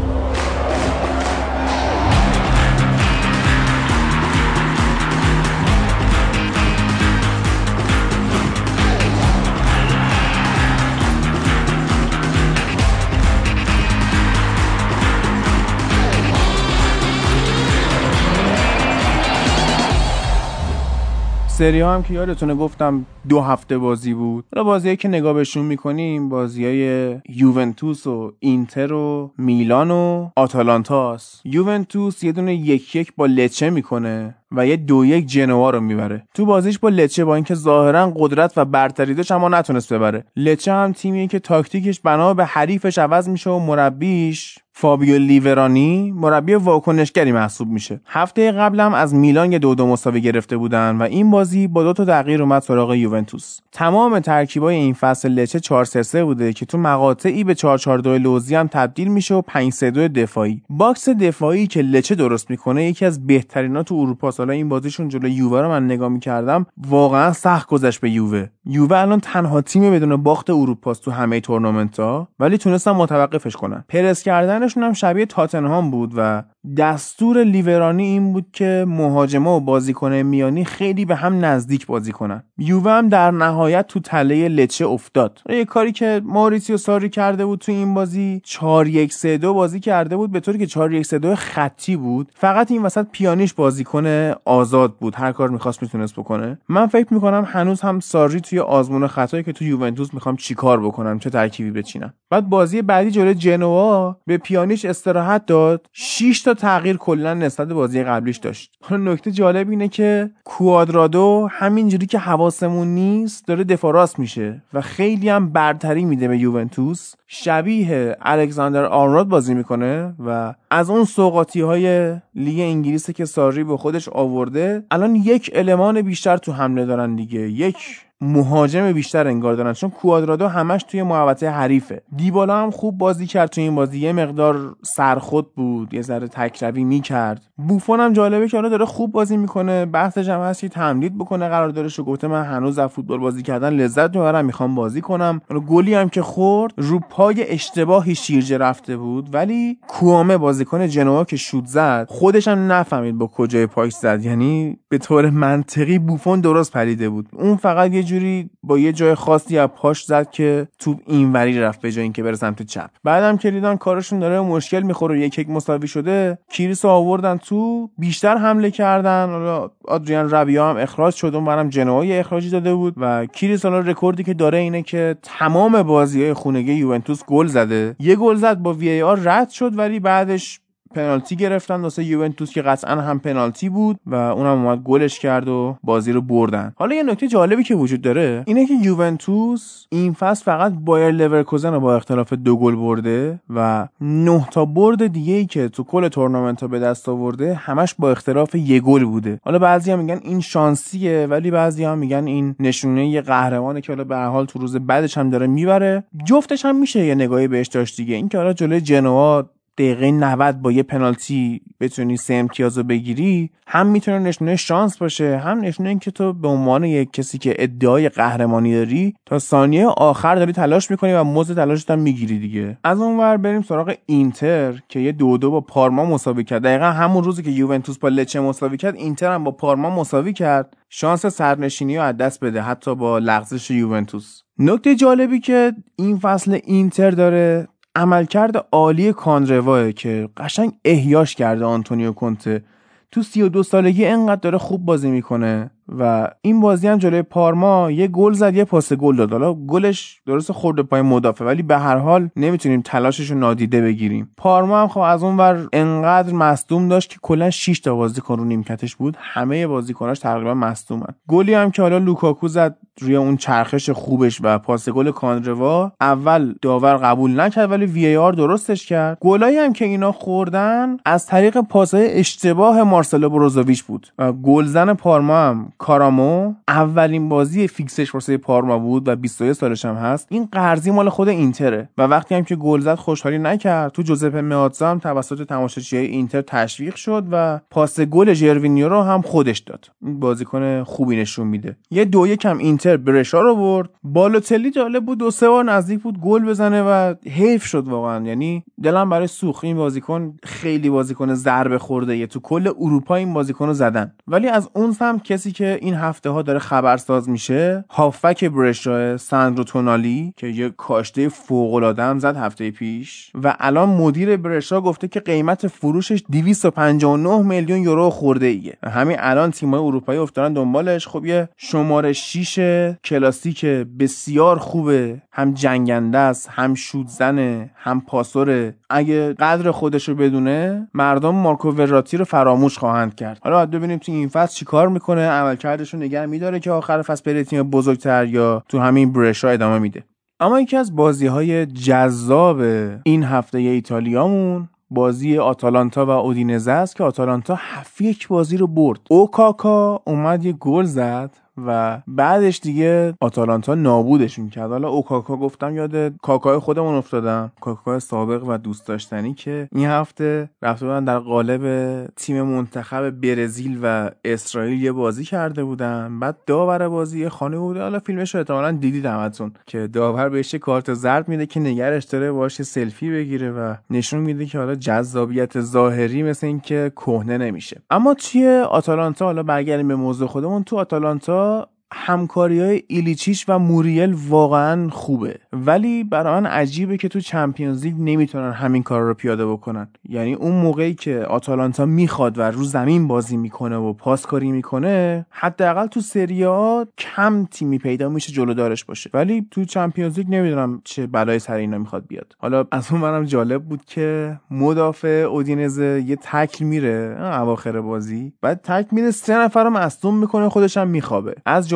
سری هم که یادتونه گفتم دو هفته بازی بود. حالا بازی که نگاه بهشون می‌کنیم بازی های یوونتوس و اینتر و میلان و آتالانتاس. یوونتوس یه دونه یک یک با لچه می‌کنه و یه دو یک جنوا رو می‌بره. تو بازیش با لچه با اینکه ظاهرا قدرت و برتری داشت اما نتونست ببره. لچه هم تیمیه که تاکتیکش بنا به حریفش عوض میشه و مربیش فابیو لیورانی مربی واکنشگری محسوب میشه. هفته قبلم از میلان یه دو دو مساوی گرفته بودن و این بازی با دو تا تغییر اومد سراغ یوونتوس. تمام ترکیبای این فصل لچه 4 3 بوده که تو مقاطعی به 4 4 2 لوزی هم تبدیل میشه و 5 3 2 دفاعی. باکس دفاعی که لچه درست می‌کنه یکی از بهترینا تو اروپا. حالا این بازیشون جلو یووه رو من نگاه می‌کردم واقعا سخت گذشت به یووه. یووه الان تنها تیم بدون باخت اروپا تو همه تورنمنت ها ولی تونستن متوقفش کنن. پرس کردنشون هم شبیه تاتنهام بود و دستور لیورانی این بود که مهاجمه و بازیکن میانی خیلی به هم نزدیک بازی کنن. یووه هم در نهایت تو تله لچه افتاد. یه کاری که ماریسیو ساری کرده بود تو این بازی 4 1 3 2 بازی کرده بود به طوری که 4 1 3 2 خطی بود. فقط این وسط پیانیش بازیکن آزاد بود. هر کار می‌خواست می‌تونست بکنه. من فکر می‌کنم هنوز هم ساری توی آزمون خطایی که تو یوونتوس می‌خوام چیکار بکنم چه ترکیبی بچینم. بعد بازی بعدی جلوی جنوا به پیانیش استراحت داد. 6 تا تغییر کلا نسبت بازی قبلیش داشت. حالا نکته جالب اینه که کوادرادو همینجوری که حواسمون نیست داره دفاع راست میشه و خیلی هم برتری میده به یوونتوس. شبیه الکساندر آرنولد بازی می‌کنه و از اون سوقاتی های لیگ انگلیس که ساری به خودش آورده الان یک المان بیشتر تو حمله دارن دیگه. یک مهاجم بیشتر انگار دارن. چون کوادرادو همش توی محوطه حریفه. دیبالا هم خوب بازی کرد توی این بازی. یه مقدار سرخود بود. یه ذره تکروی می‌کرد. بوفون هم جالبه که حالا داره خوب بازی می‌کنه. بحثش هم هست که تمدید بکنه قرار داره شو گفته من هنوز از فوتبال بازی کردن لذت می‌برم. می‌خوام بازی کنم. گلی هم که خورد رو پای اشتباهی شیرجه رفته بود. ولی کوامه بازیکن جنوا که شوت زد خودش هم نفهمید با کجای پاش زد. یعنی به طور منطقی بوفون درست پریده بود. اون فقط یه جوری با یه جای خاصی از پاش زد که توپ اینوری رفت به جای اینکه بره سمت چپ. بعدم که دیدن کارشون داره مشکل می‌خوره. یک یک مساوی شده کریس آوردن تو بیشتر حمله کردن. حالا آدریان ربیا هم اخراج شد اون برم جنوای اخراجی داده بود و کریس حالا رکوردی که داره اینه که تمام بازی های خونگی یوونتوس گل زده. یه گل زد با VAR رد شد ولی بعدش پنالتی گرفتن واسه یوونتوس که قطعا هم پنالتی بود و اونم اومد گلش کرد و بازی رو بردن. حالا یه نکته جالبی که وجود داره اینه که یوونتوس این فصل فقط بایر لورکوزن رو با اختلاف دو گل برده و نه تا برد دیگه ای که تو کل تورنمنت ها به دست آورده همش با اختلاف یه گل بوده. حالا بعضی هم میگن این شانسیه ولی بعضی هم میگن این نشونه یه قهرمانه که حالا به حال تو روز بعدش هم داره می‌بره. جفتش هم میشه یه نگاهی بهش داشت دیگه. این که حالا جلوی جنوا دقیقه 90 با یه پنالتی بتونی سه امتیاز رو بگیری هم می‌تونه نشونه شانس باشه هم نشونه این که تو به عنوان یک کسی که ادعای قهرمانی داری تا ثانیه آخر داری تلاش می‌کنی و موز تلاشت هم می‌گیری دیگه. از اونور بریم سراغ اینتر که یه دو دو با پارما مساوی کرد. دقیقا همون روزی که یوونتوس با لچه مساوی کرد اینتر هم با پارما مساوی کرد. شانس سرنشینی رو از دست بده حتی با لغزش یوونتوس. نکته جالبی که این فصل اینتر داره عملکرد عالی کاندرواه که قشنگ احیاش کرده آنتونیو کنته. تو 32 سالگی انقدر داره خوب بازی می‌کنه. و این بازی هم جلوی پارما یه گل زد یه پاس گل داد. حالا گلش درست خورده پای مدافع ولی به هر حال نمی‌تونیم تلاشش رو نادیده بگیریم. پارما هم خب از اون ور انقدر مصدوم داشت که کلا 6 تا بازیکن رو نیمکتش بود. همه بازیکناش تقریبا مصدومن. گلی هم که حالا لوکاکو زد روی اون چرخش خوبش و پاس گل کاندروا اول داور قبول نکرد ولی VAR درستش کرد. گلایی هم که اینا خوردن از طریق پاسهای اشتباه مارسلو بروزوویچ بود و گلزن پارما هم کارامو اولین بازی فیکسش واسه پارما بود و 21 سالش هم هست. این قرضی مال خود اینتره. و وقتی هم که گل زد خوشحالی نکرد. تو جوزپه مئاتزا هم توسط تماشاچیهای اینتر تشویق شد و پاس گل ژروینیو رو هم خودش داد. این بازیکن خوبی نشون میده. یه دو یکم اینتر برشا رو برد. بالوتلی جالب بود. دو سه بار نزدیک بود گل بزنه و حیف شد واقعا. یعنی دلم براش سوخت این بازیکن خیلی بازیکن ضربه خورده یه تو کل اروپا این بازیکن رو زدن. ولی از اون سمت کسی که این هفته ها داره خبرساز میشه. هافک برشا ساندرو تونالی که یه کاشته فوق العاده هم زد هفته پیش. و الان مدیر برشا گفته که قیمت فروشش 259 میلیون یورو خورده ایه همین الان تیم‌های اروپایی افتادن دنبالش. خب یه شماره 6 کلاسیک بسیار خوبه هم جنگنده است هم شوت زنه هم پاسوره اگه قدر خودش رو بدونه مردم مارکو وراتی رو فراموش خواهند کرد. حالا ببینیم تو این فصل چیکار می‌کنه. عملکردش رو نگه میداره که آخر فصل بره تیم بزرگتر یا تو همین برشا ادامه میده. اما یکی از بازی های جذاب این هفته ایتالیامون بازی آتالانتا و اودینزه است که آتالانتا هفت یک بازی رو برد. اوکاکا اومد یه گل زد. و بعدش دیگه آتالانتا نابودشون کرد. حالا اوکاکا گفتم یاد کاکای خودمون افتادم. کاکای سابق و دوست داشتنی که این هفته رفته بودن در قالب تیم منتخب برزیل و اسرائیل یه بازی کرده بودن. بعد داور بازی خانه بوده حالا فیلمش رو احتمالا دیدید همتون که داور بهش کارت زرد میده که نگرش داره باشه سلفی بگیره و نشون میده که حالا جذابیت ظاهری مثل اینکه کهنه نمیشه. اما توی آتالانتا حالا برگردیم به موضوع خودمون. تو آتالانتا 감사합니다. همکاری های ایلیچیش و موریل واقعا خوبه. ولی برای من عجیبه که تو چمپیونز لیگ نمی‌تونن همین کار رو پیاده بکنن. یعنی اون موقعی که آتالانتا می‌خواد و رو زمین بازی می‌کنه و پاسکاری می‌کنه حداقل تو سری ها کم تیمی پیدا میشه جلو دارش باشه. ولی تو چمپیونز لیگ نمی‌دونم چه بلای سر اینا می‌خواد بیاد. حالا از اون منم جالب بود که مدافع اودینزه یه تکل میره اواخر بازی. بعد تکل میره سه نفر رو می‌کنه خودش هم میخوابه. از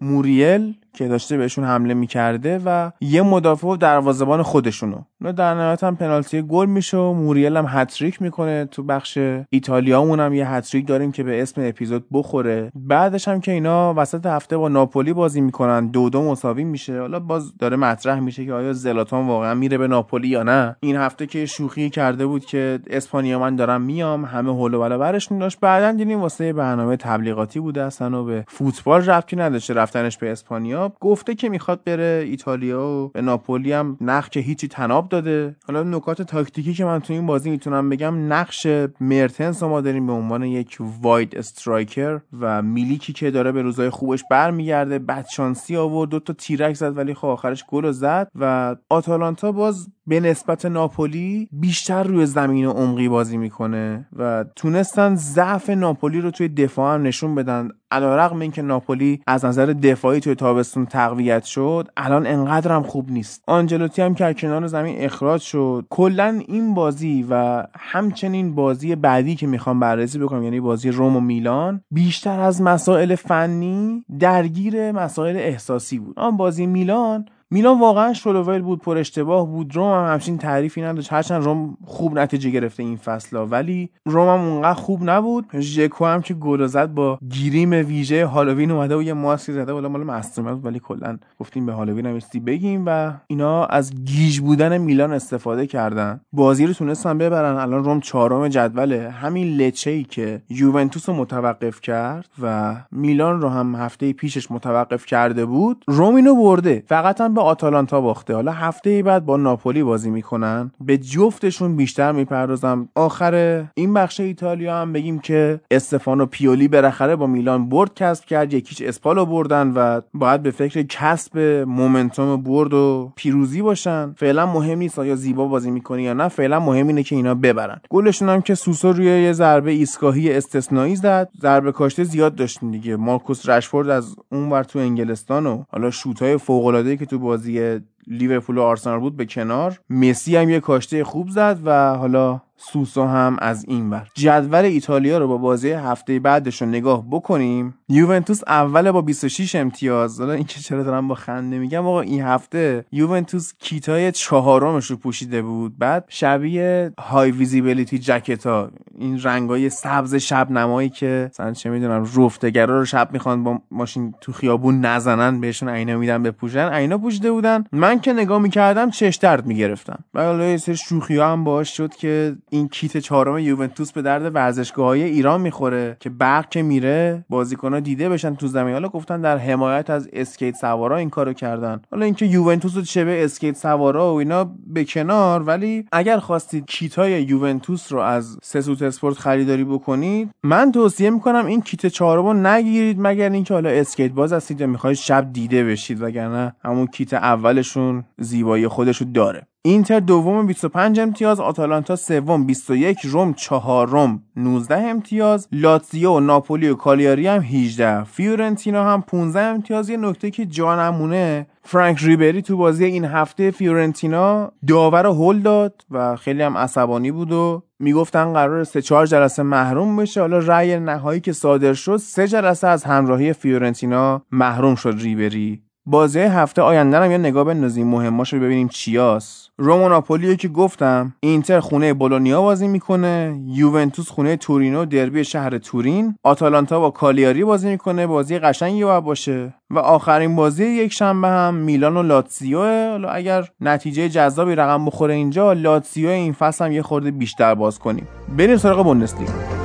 موریل که داشته بهشون حمله می‌کرده و یه مدافع و دروازه‌بان خودشونو. نه در نهایت هم پنالتی گل میشه و موریل هم هتریک می‌کنه تو بخش ایتالیامون هم یه هتریک داریم که به اسم اپیزود بخوره. بعدش هم که اینا وسط هفته با ناپولی بازی می‌کنن دو دو مساوی میشه. حالا باز داره مطرح میشه که آیا زلاتان واقعا میره به ناپولی یا نه. این هفته که شوخی کرده بود که اسپانیا من دارم میام همه هول و برش داشت. بعدا دیدیم واسه برنامه تبلیغاتی بوده اصلا و به فوتبال ربطی نداشته رفتنش به اسپانیا. گفته که می‌خواد بره ایتالیا و به ناپولی هم نقش هیچی تناب داده. حالا نکات تاکتیکی که من تو این بازی می‌تونم بگم نقش مرتنس ما داریم به عنوان یک واید استرایکر و میلیکی که داره به روزای خوبش برمیگرده بدشانسی آورد دو تا تیرک زد ولی خب آخرش گل زد و آتالانتا باز به نسبت ناپولی بیشتر روی زمین و عمقی بازی می‌کنه و تونستن ضعف ناپولی رو توی دفاع هم نشون بدن. علیرغم اینکه ناپولی از نظر دفاعی توی تابستون تقویت شد الان انقدر هم خوب نیست. آنجلوتی هم که کنار زمین اخراج شد کلا این بازی و همچنین بازی بعدی که می‌خوام بررسی بکنم یعنی بازی روم و میلان بیشتر از مسائل فنی درگیر مسائل احساسی بود. آن بازی میلان میلان واقعا شلوول بود پر اشتباه بود. روم هم همچین تعریفی نداشت. هرچند روم خوب نتیجه گرفته این فصل ولی روم هم اونقدر خوب نبود. ژکو هم که گل زد با گیریم ویژه هالووین اومده و یه ماسکی زده. ولی مال بود ولی کلا گفتیم به هالووین هم بگیم و اینا از گیج بودن میلان استفاده کردن. بازی رو تونستن ببرن. الان روم چهارم جدوله همین لچه ای که یوونتوس رو متوقف کرد و میلان رو هم هفته پیشش متوقف کرده بود روم اینو برده. فقط هم به آتالانتا باخته. حالا هفته بعد با ناپولی بازی می‌کنن. به جفتشون بیشتر می‌پردازم. آخر این بخش ایتالیا هم بگیم که استفانو پیولی بالاخره با میلان برد کسب کرد. یکیچ اسپالو بردن و باید به فکر کسب مومنتوم برد و پیروزی باشن. فعلا مهم نیست آیا زیبا بازی می‌کنه یا نه. فعلا مهم اینه که اینا ببرن. گلشون هم که سوسو روی یه ضربه ایستگاهی استثنایی زد. ضربه کاشته زیاد داشتین دیگه. مارکوس رشفورد از اون ور تو انگلستان و حالا شوت‌های فوق‌العاده‌ای که تو بازی لیورپول و آرسنال بود به کنار. مسی هم یه کاشته خوب زد و حالا سوسو هم از این ور. جدول ایتالیا رو با بازی هفته بعدش رو نگاه بکنیم. یوونتوس اول با 26 امتیاز. حالا اینکه چرا دارم با خنده میگم آقا این هفته یوونتوس کیتای چهارمش رو پوشیده بود. بعد شبیه های visibility jacket ا این رنگای سبز شب نمایی که مثلا چه می‌دونم رفتگرا رو شب می‌خوان با ماشین تو خیابون نزنن بهشون عینا میدن بپوشن. عینا پوشیده بودن. من که نگاه می‌کردم چش درد می‌گرفتم. و حالا یه سری شوخی هم باش شد که این کیت چهارم یوونتوس به درد ورزشگاه های ایران می‌خوره که برق که میره بازیکن دیده بشن تو زمین. حالا گفتن در حمایت از skate سوارا این کارو کردن. حالا اینکه یوونتوس چه به skate سوارا و اینا به کنار ولی اگر خواستید کیت های یوونتوس رو از سسوت اسپورت خریداری بکنید من توصیه می‌کنم این کیت چهارم رو نگیرید مگر اینکه حالا اسکیت باز هستید یا می‌خواید شب دیده بشید وگرنه همون کیت اولشون زیبایی خودشو داره. اینتر دوم 25 امتیاز آتالانتا سوم 21 روم چهارم 19 امتیاز لاتزیو و ناپولی و کالیاری هم 18 فیورنتینا هم 15 امتیاز. یه نکته که جانمونه فرانک ریبری تو بازی این هفته فیورنتینا داور هول داد و خیلی هم عصبانی بود و می‌گفتن قرار سه چهار جلسه محروم بشه. حالا رأی نهایی که صادر شد سه جلسه از همراهی فیورنتینا محروم شد ریبری. بازی هفته آینده هم یه نگاه بندازیم مهماش رو ببینیم چیاس روم ناپولی که گفتم اینتر خونه بولونیا بازی می‌کنه یوونتوس خونه تورینو دربی شهر تورین آتالانتا با کالیاری بازی می‌کنه بازی قشنگی باید باشه. و آخرین بازی یک شنبه هم میلان و لاتسیو حالا اگر نتیجه جذابی رقم بخوره اینجا لاتسیو این فصل هم یه خورده بیشتر باز کنیم. بریم سراغ بوندسلیگا.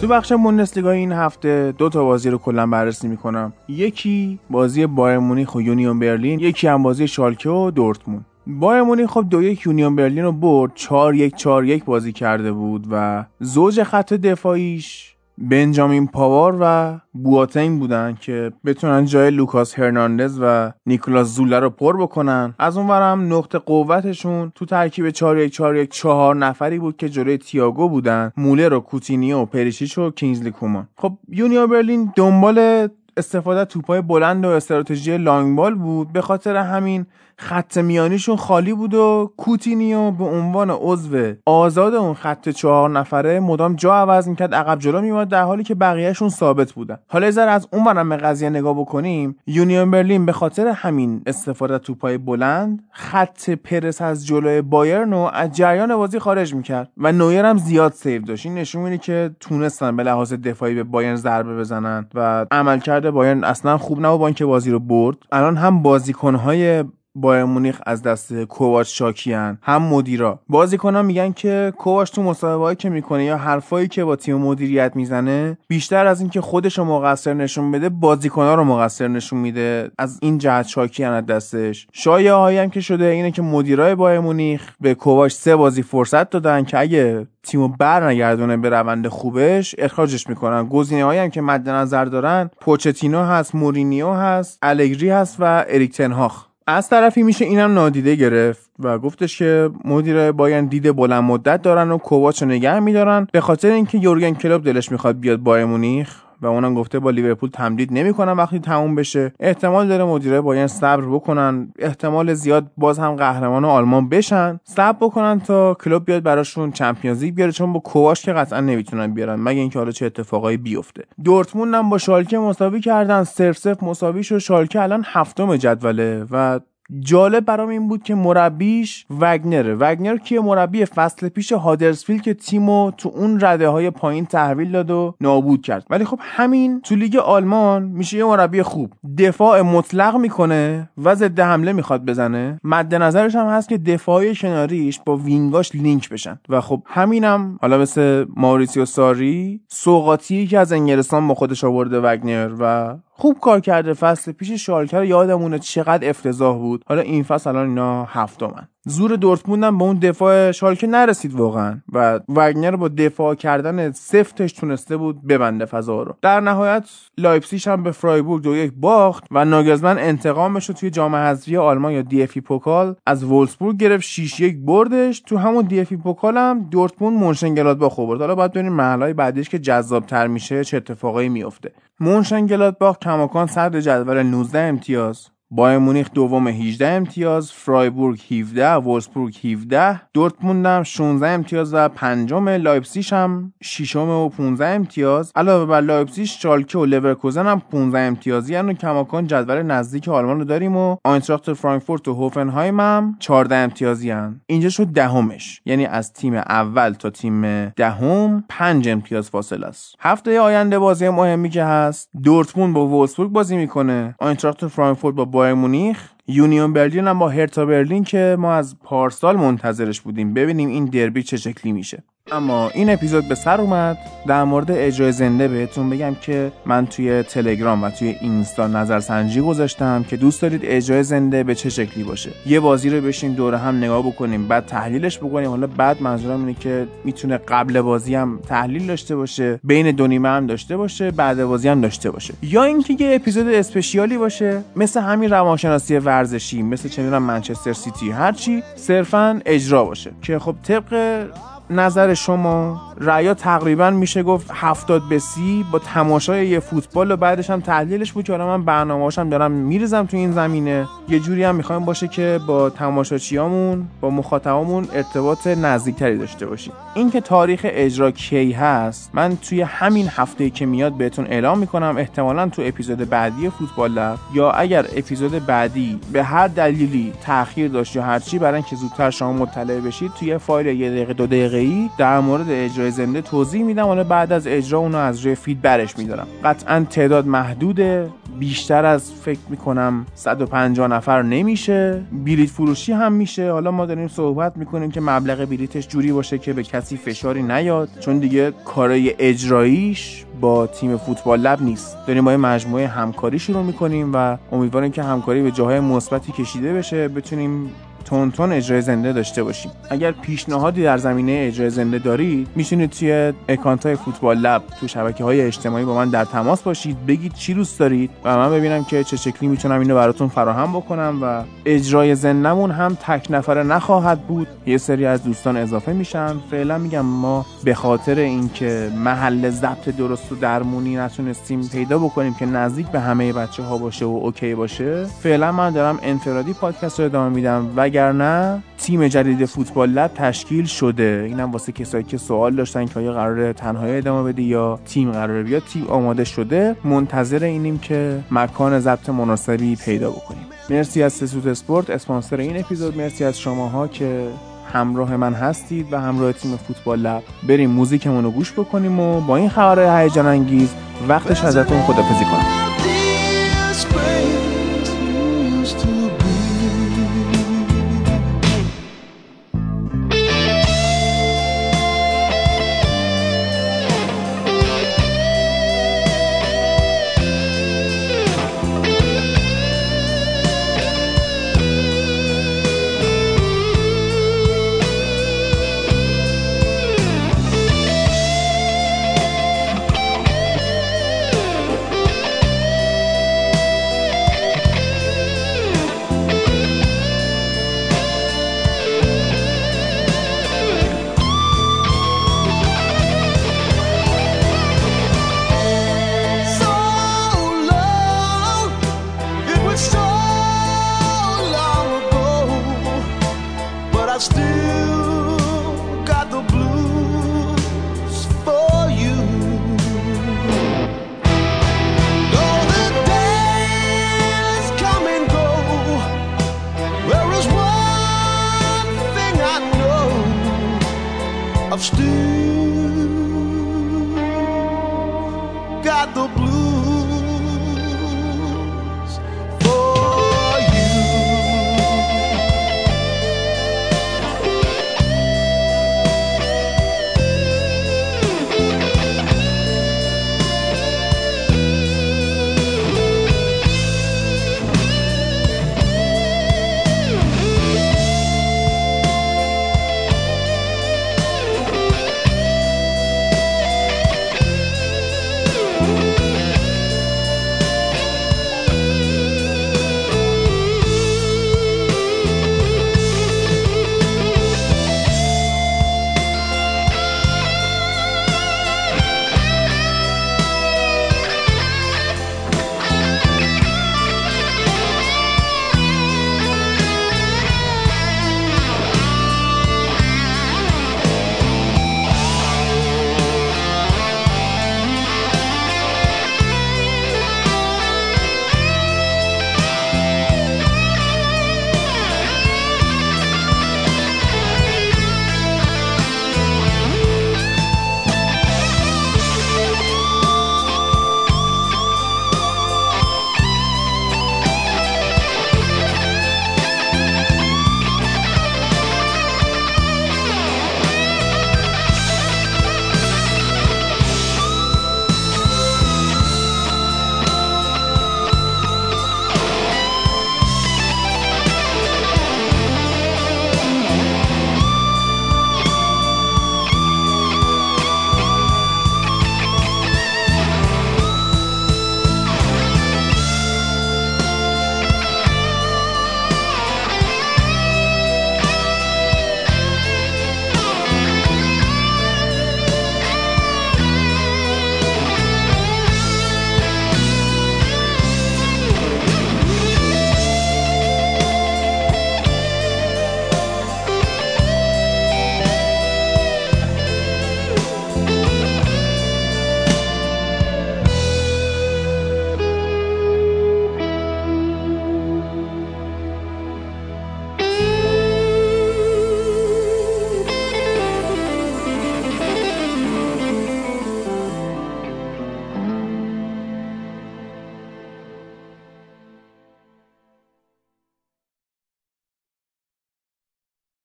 تو بخش بوندسلیگا این هفته دو تا بازی رو کلا بررسی می‌کنم. یکی بازی بایر مونیخ و یونیون برلین یکی هم بازی شالکه و دورتموند. بایر مونیخ خب دو یک یونیون برلین رو برد 4 یک 4 یک بازی کرده بود و زوج خط دفاعیش بنجامین پاوار و بواتنگ بودن که بتونن جای لوکاس هرناندز و نیکولاس زوله رو پر بکنن. از اونورم نقطه قوتشون تو ترکیب 4 1 4 1 4 نفری بود که جلوی تییاگو بودن مولر و کوتینیو و پریشیچ و کینزلی کومان. خب یونیون برلین دنبال استفاده توپای بلند و استراتژی long ball بود. به خاطر همین خط میانیشون خالی بود و کوتینیو به عنوان عضو آزاد اون خط چهار نفره مدام جا عوض می‌کرد عقب جلو میومد در حالی که بقیهشون ثابت بودن. حالا یه از اون برم به قضیه نگاه بکنیم. یونیون برلین به خاطر همین استفاده توپای بلند خط پرس از جلوی بایرن رو از جریان بازی خارج می‌کرد و نویر هم زیاد سیو داشت. این نشون میده که تونستن به لحاظ دفاعی به بایرن ضربه بزنن و عملکرد بایرن اصلا خوب نبود با اینکه بازی رو برد. الان هم بازیکنهای بایرن مونیخ از دست کوواچ شاکیان. هم مدیرا. بازیکنان میگن که کوواچ تو مصاحبه‌ای که می‌کنه یا حرفایی که با تیم مدیریت می‌زنه بیشتر از اینکه خودش رو مقصر نشون بده بازیکنان رو مقصر نشون میده. از این جهت شاکیان از دستش. شایعه هم که شده اینه که مدیرای بایرن مونیخ به کوواچ سه بازی فرصت دادن که اگه تیمو بر نگردونه به روند خوبش اخراجش می‌کنن. گزینه هایی هم که مد نظر دارن پوچتینو هست مورینیو هست الگری هست و اریک تن هاخ از طرفی میشه اینم نادیده گرفت و گفتش که مدیرای بایرن دید بلند مدت دارن و کوواچ نگه میدارن. به خاطر اینکه یورگن کلوپ دلش می‌خواد بیاد بایرن مونیخ و اونم گفته با لیورپول تمدید نمی‌کنن وقتی تموم بشه. احتمال داره مدیره باید صبر بکنن. احتمال زیاد باز هم قهرمان آلمان بشن. صبر بکنن تا کلوب بیاد براشون چمپیونز لیگ بیاره چون با کوواش که قطعا نمی‌تونن بیارن. مگه اینکه حالا چه اتفاقایی بیفته. دورتموند هم با شالکه مساوی کردن. صرف مساوی شد شالکه الان هفتم جدوله و جالب برام این بود که مربیش وگنره وگنر که مربی فصل پیش هادرسفیلد که تیمو تو اون رده های پایین تحویل داد و نابود کرد. ولی خب همین تو لیگ آلمان میشه یه مربی خوب. دفاع مطلق می‌کنه و ضد حمله می‌خواد بزنه. مد نظرش هم هست که دفاع کناریش با وینگاش لینک بشن. و خب همینم حالا مثل ماریسیو ساری سوقاتی که از انگلستان با خودش آورده وگنر و خوب کار کرده فصل پیش شالکر یادمونه چقدر افتضاح بود. حالا این فصل الان اینا هفتمن. زور دورتموند هم به اون دفاع شالکه نرسید واقعا. و وگنر با دفاع کردن سفتش تونسته بود ببنده فضا رو. در نهایت لایپسیش هم به فرایبورگ دو یک باخت و ناگلزمن انتقامش رو توی جام حذفی آلمان یا DFB Pokal از وولسبورگ گرفت. 6 یک بردش. تو همون DFB Pokal هم دورتموند با برد حالا باید ببینیم مرحله بعدیش که جذابتر میشه چه اتفاقایی میفته مونشنگلادباخ کماکان صدر جدول 19 امتیاز. بایرن مونیخ دوم 18 امتیاز فرایبورگ 17 وولسبورگ 17 دورتموند هم 16 امتیاز و پنجم لایپسیش هم ششم و 15 امتیاز. علاوه بر لایپسیش شالکه و لورکوزن هم 15 امتیازی و کماکان جدول نزدیک آلمان رو داریم و آینتراخت فرانکفورت و هوفنهایم هم 14 امتیازی هن. اینجا شد دهمش. یعنی از تیم اول تا تیم دهم 5 امتیاز فاصله است. هفته آینده بازی مهمی که هست دورتموند با وولسبورگ بازی می‌کنه. آینتراخت فرانکفورت با بایر مونیخ یونیون برلین هم با هرتا برلین که ما از پارسال منتظرش بودیم. ببینیم این دربی چه شکلی میشه. اما این اپیزود به سر اومد. در مورد اجرای زنده بهتون بگم که من توی تلگرام و توی اینستا نظرسنجی گذاشتم که دوست دارید اجرای زنده به چه شکلی باشه. یه بازی رو بشیم دور هم نگاه بکنیم بعد تحلیلش بکنیم. حالا بعد منظورم اینه که می‌تونه قبل بازی هم تحلیل داشته باشه بین دو نیمه هم داشته باشه بعد بازی هم داشته باشه. یا اینکه یه اپیزود اسپشیالی باشه مثل همین روانشناسی ورزشی مثل چه منچستر سیتی هرچی صرفا اجرا باشه. که خب طبق نظر شما؟ ریا تقریبا میشه گفت هفتاد به سی با تماشای یه فوتبال و بعدش هم تحلیلش بود که حالا من برنامه‌هاشم دارم میریزم تو این زمینه. یه جوری هم می‌خوایم باشه که با تماشاچیامون با مخاطبامون ارتباط نزدیکتری داشته باشیم. اینکه تاریخ اجرا کی هست من توی همین هفته که میاد بهتون اعلام می‌کنم احتمالا تو اپیزود بعدی فوتبال لب. یا اگر اپیزود بعدی به هر دلیلی تاخیر داشت یا هرچی برای اینکه زودتر شما مطلع بشید توی فایل یه دقیقه دو دقیقه ای در مورد اجرای زنده توضیح میدم. حالا بعد از اجرا اونو از روی feed برش میدارم قطعا تعداد محدوده. بیشتر از فکر می‌کنم 150 نفر نمیشه. بلیت فروشی هم میشه. حالا ما داریم صحبت می‌کنیم که مبلغ بلیتش جوری باشه که به کسی فشاری نیاد. چون دیگه کارای اجراییش با تیم فوتبال لب نیست. داریم با مجموعه همکاری شروع می‌کنیم و امیدواریم که همکاری به جاهای مثبتی کشیده بشه. بتونیم تون تون اجرای زنده داشته باشیم. اگر پیشنهادی در زمینه اجرای زنده دارید می‌تونید توی اکانت های فوتبال لب تو شبکه های اجتماعی با من در تماس باشید بگید چی دوست دارید و من ببینم که چه شکلی می‌تونم اینو براتون فراهم بکنم و اجرای زندهمون هم تک نفره نخواهد بود. یه سری از دوستان اضافه میشن. فعلا میگم ما به خاطر اینکه محل ضبط درست و درمونی نتونستیم پیدا بکنیم که نزدیک به همه بچه ها باشه و اوکی باشه فعلا من دارم انفرادی پادکست رو ادامه میدم. و وگرنه تیم جدید فوتبال لب تشکیل شده. اینم واسه کسایی که سوال داشتن که آیا قراره تنهایی ادامه بده یا تیم قراره بیاد تیم آماده شده. منتظر اینیم که مکان ضبط مناسبی پیدا بکنیم. مرسی از سسوت اسپورت. اسپانسر این اپیزود مرسی از شماها که همراه من هستید و همراه تیم فوتبال لب. بریم موزیکمون رو گوش بکنیم و با این خبرهای هیجان انگیز وقتش ازتون خدافزی کنم.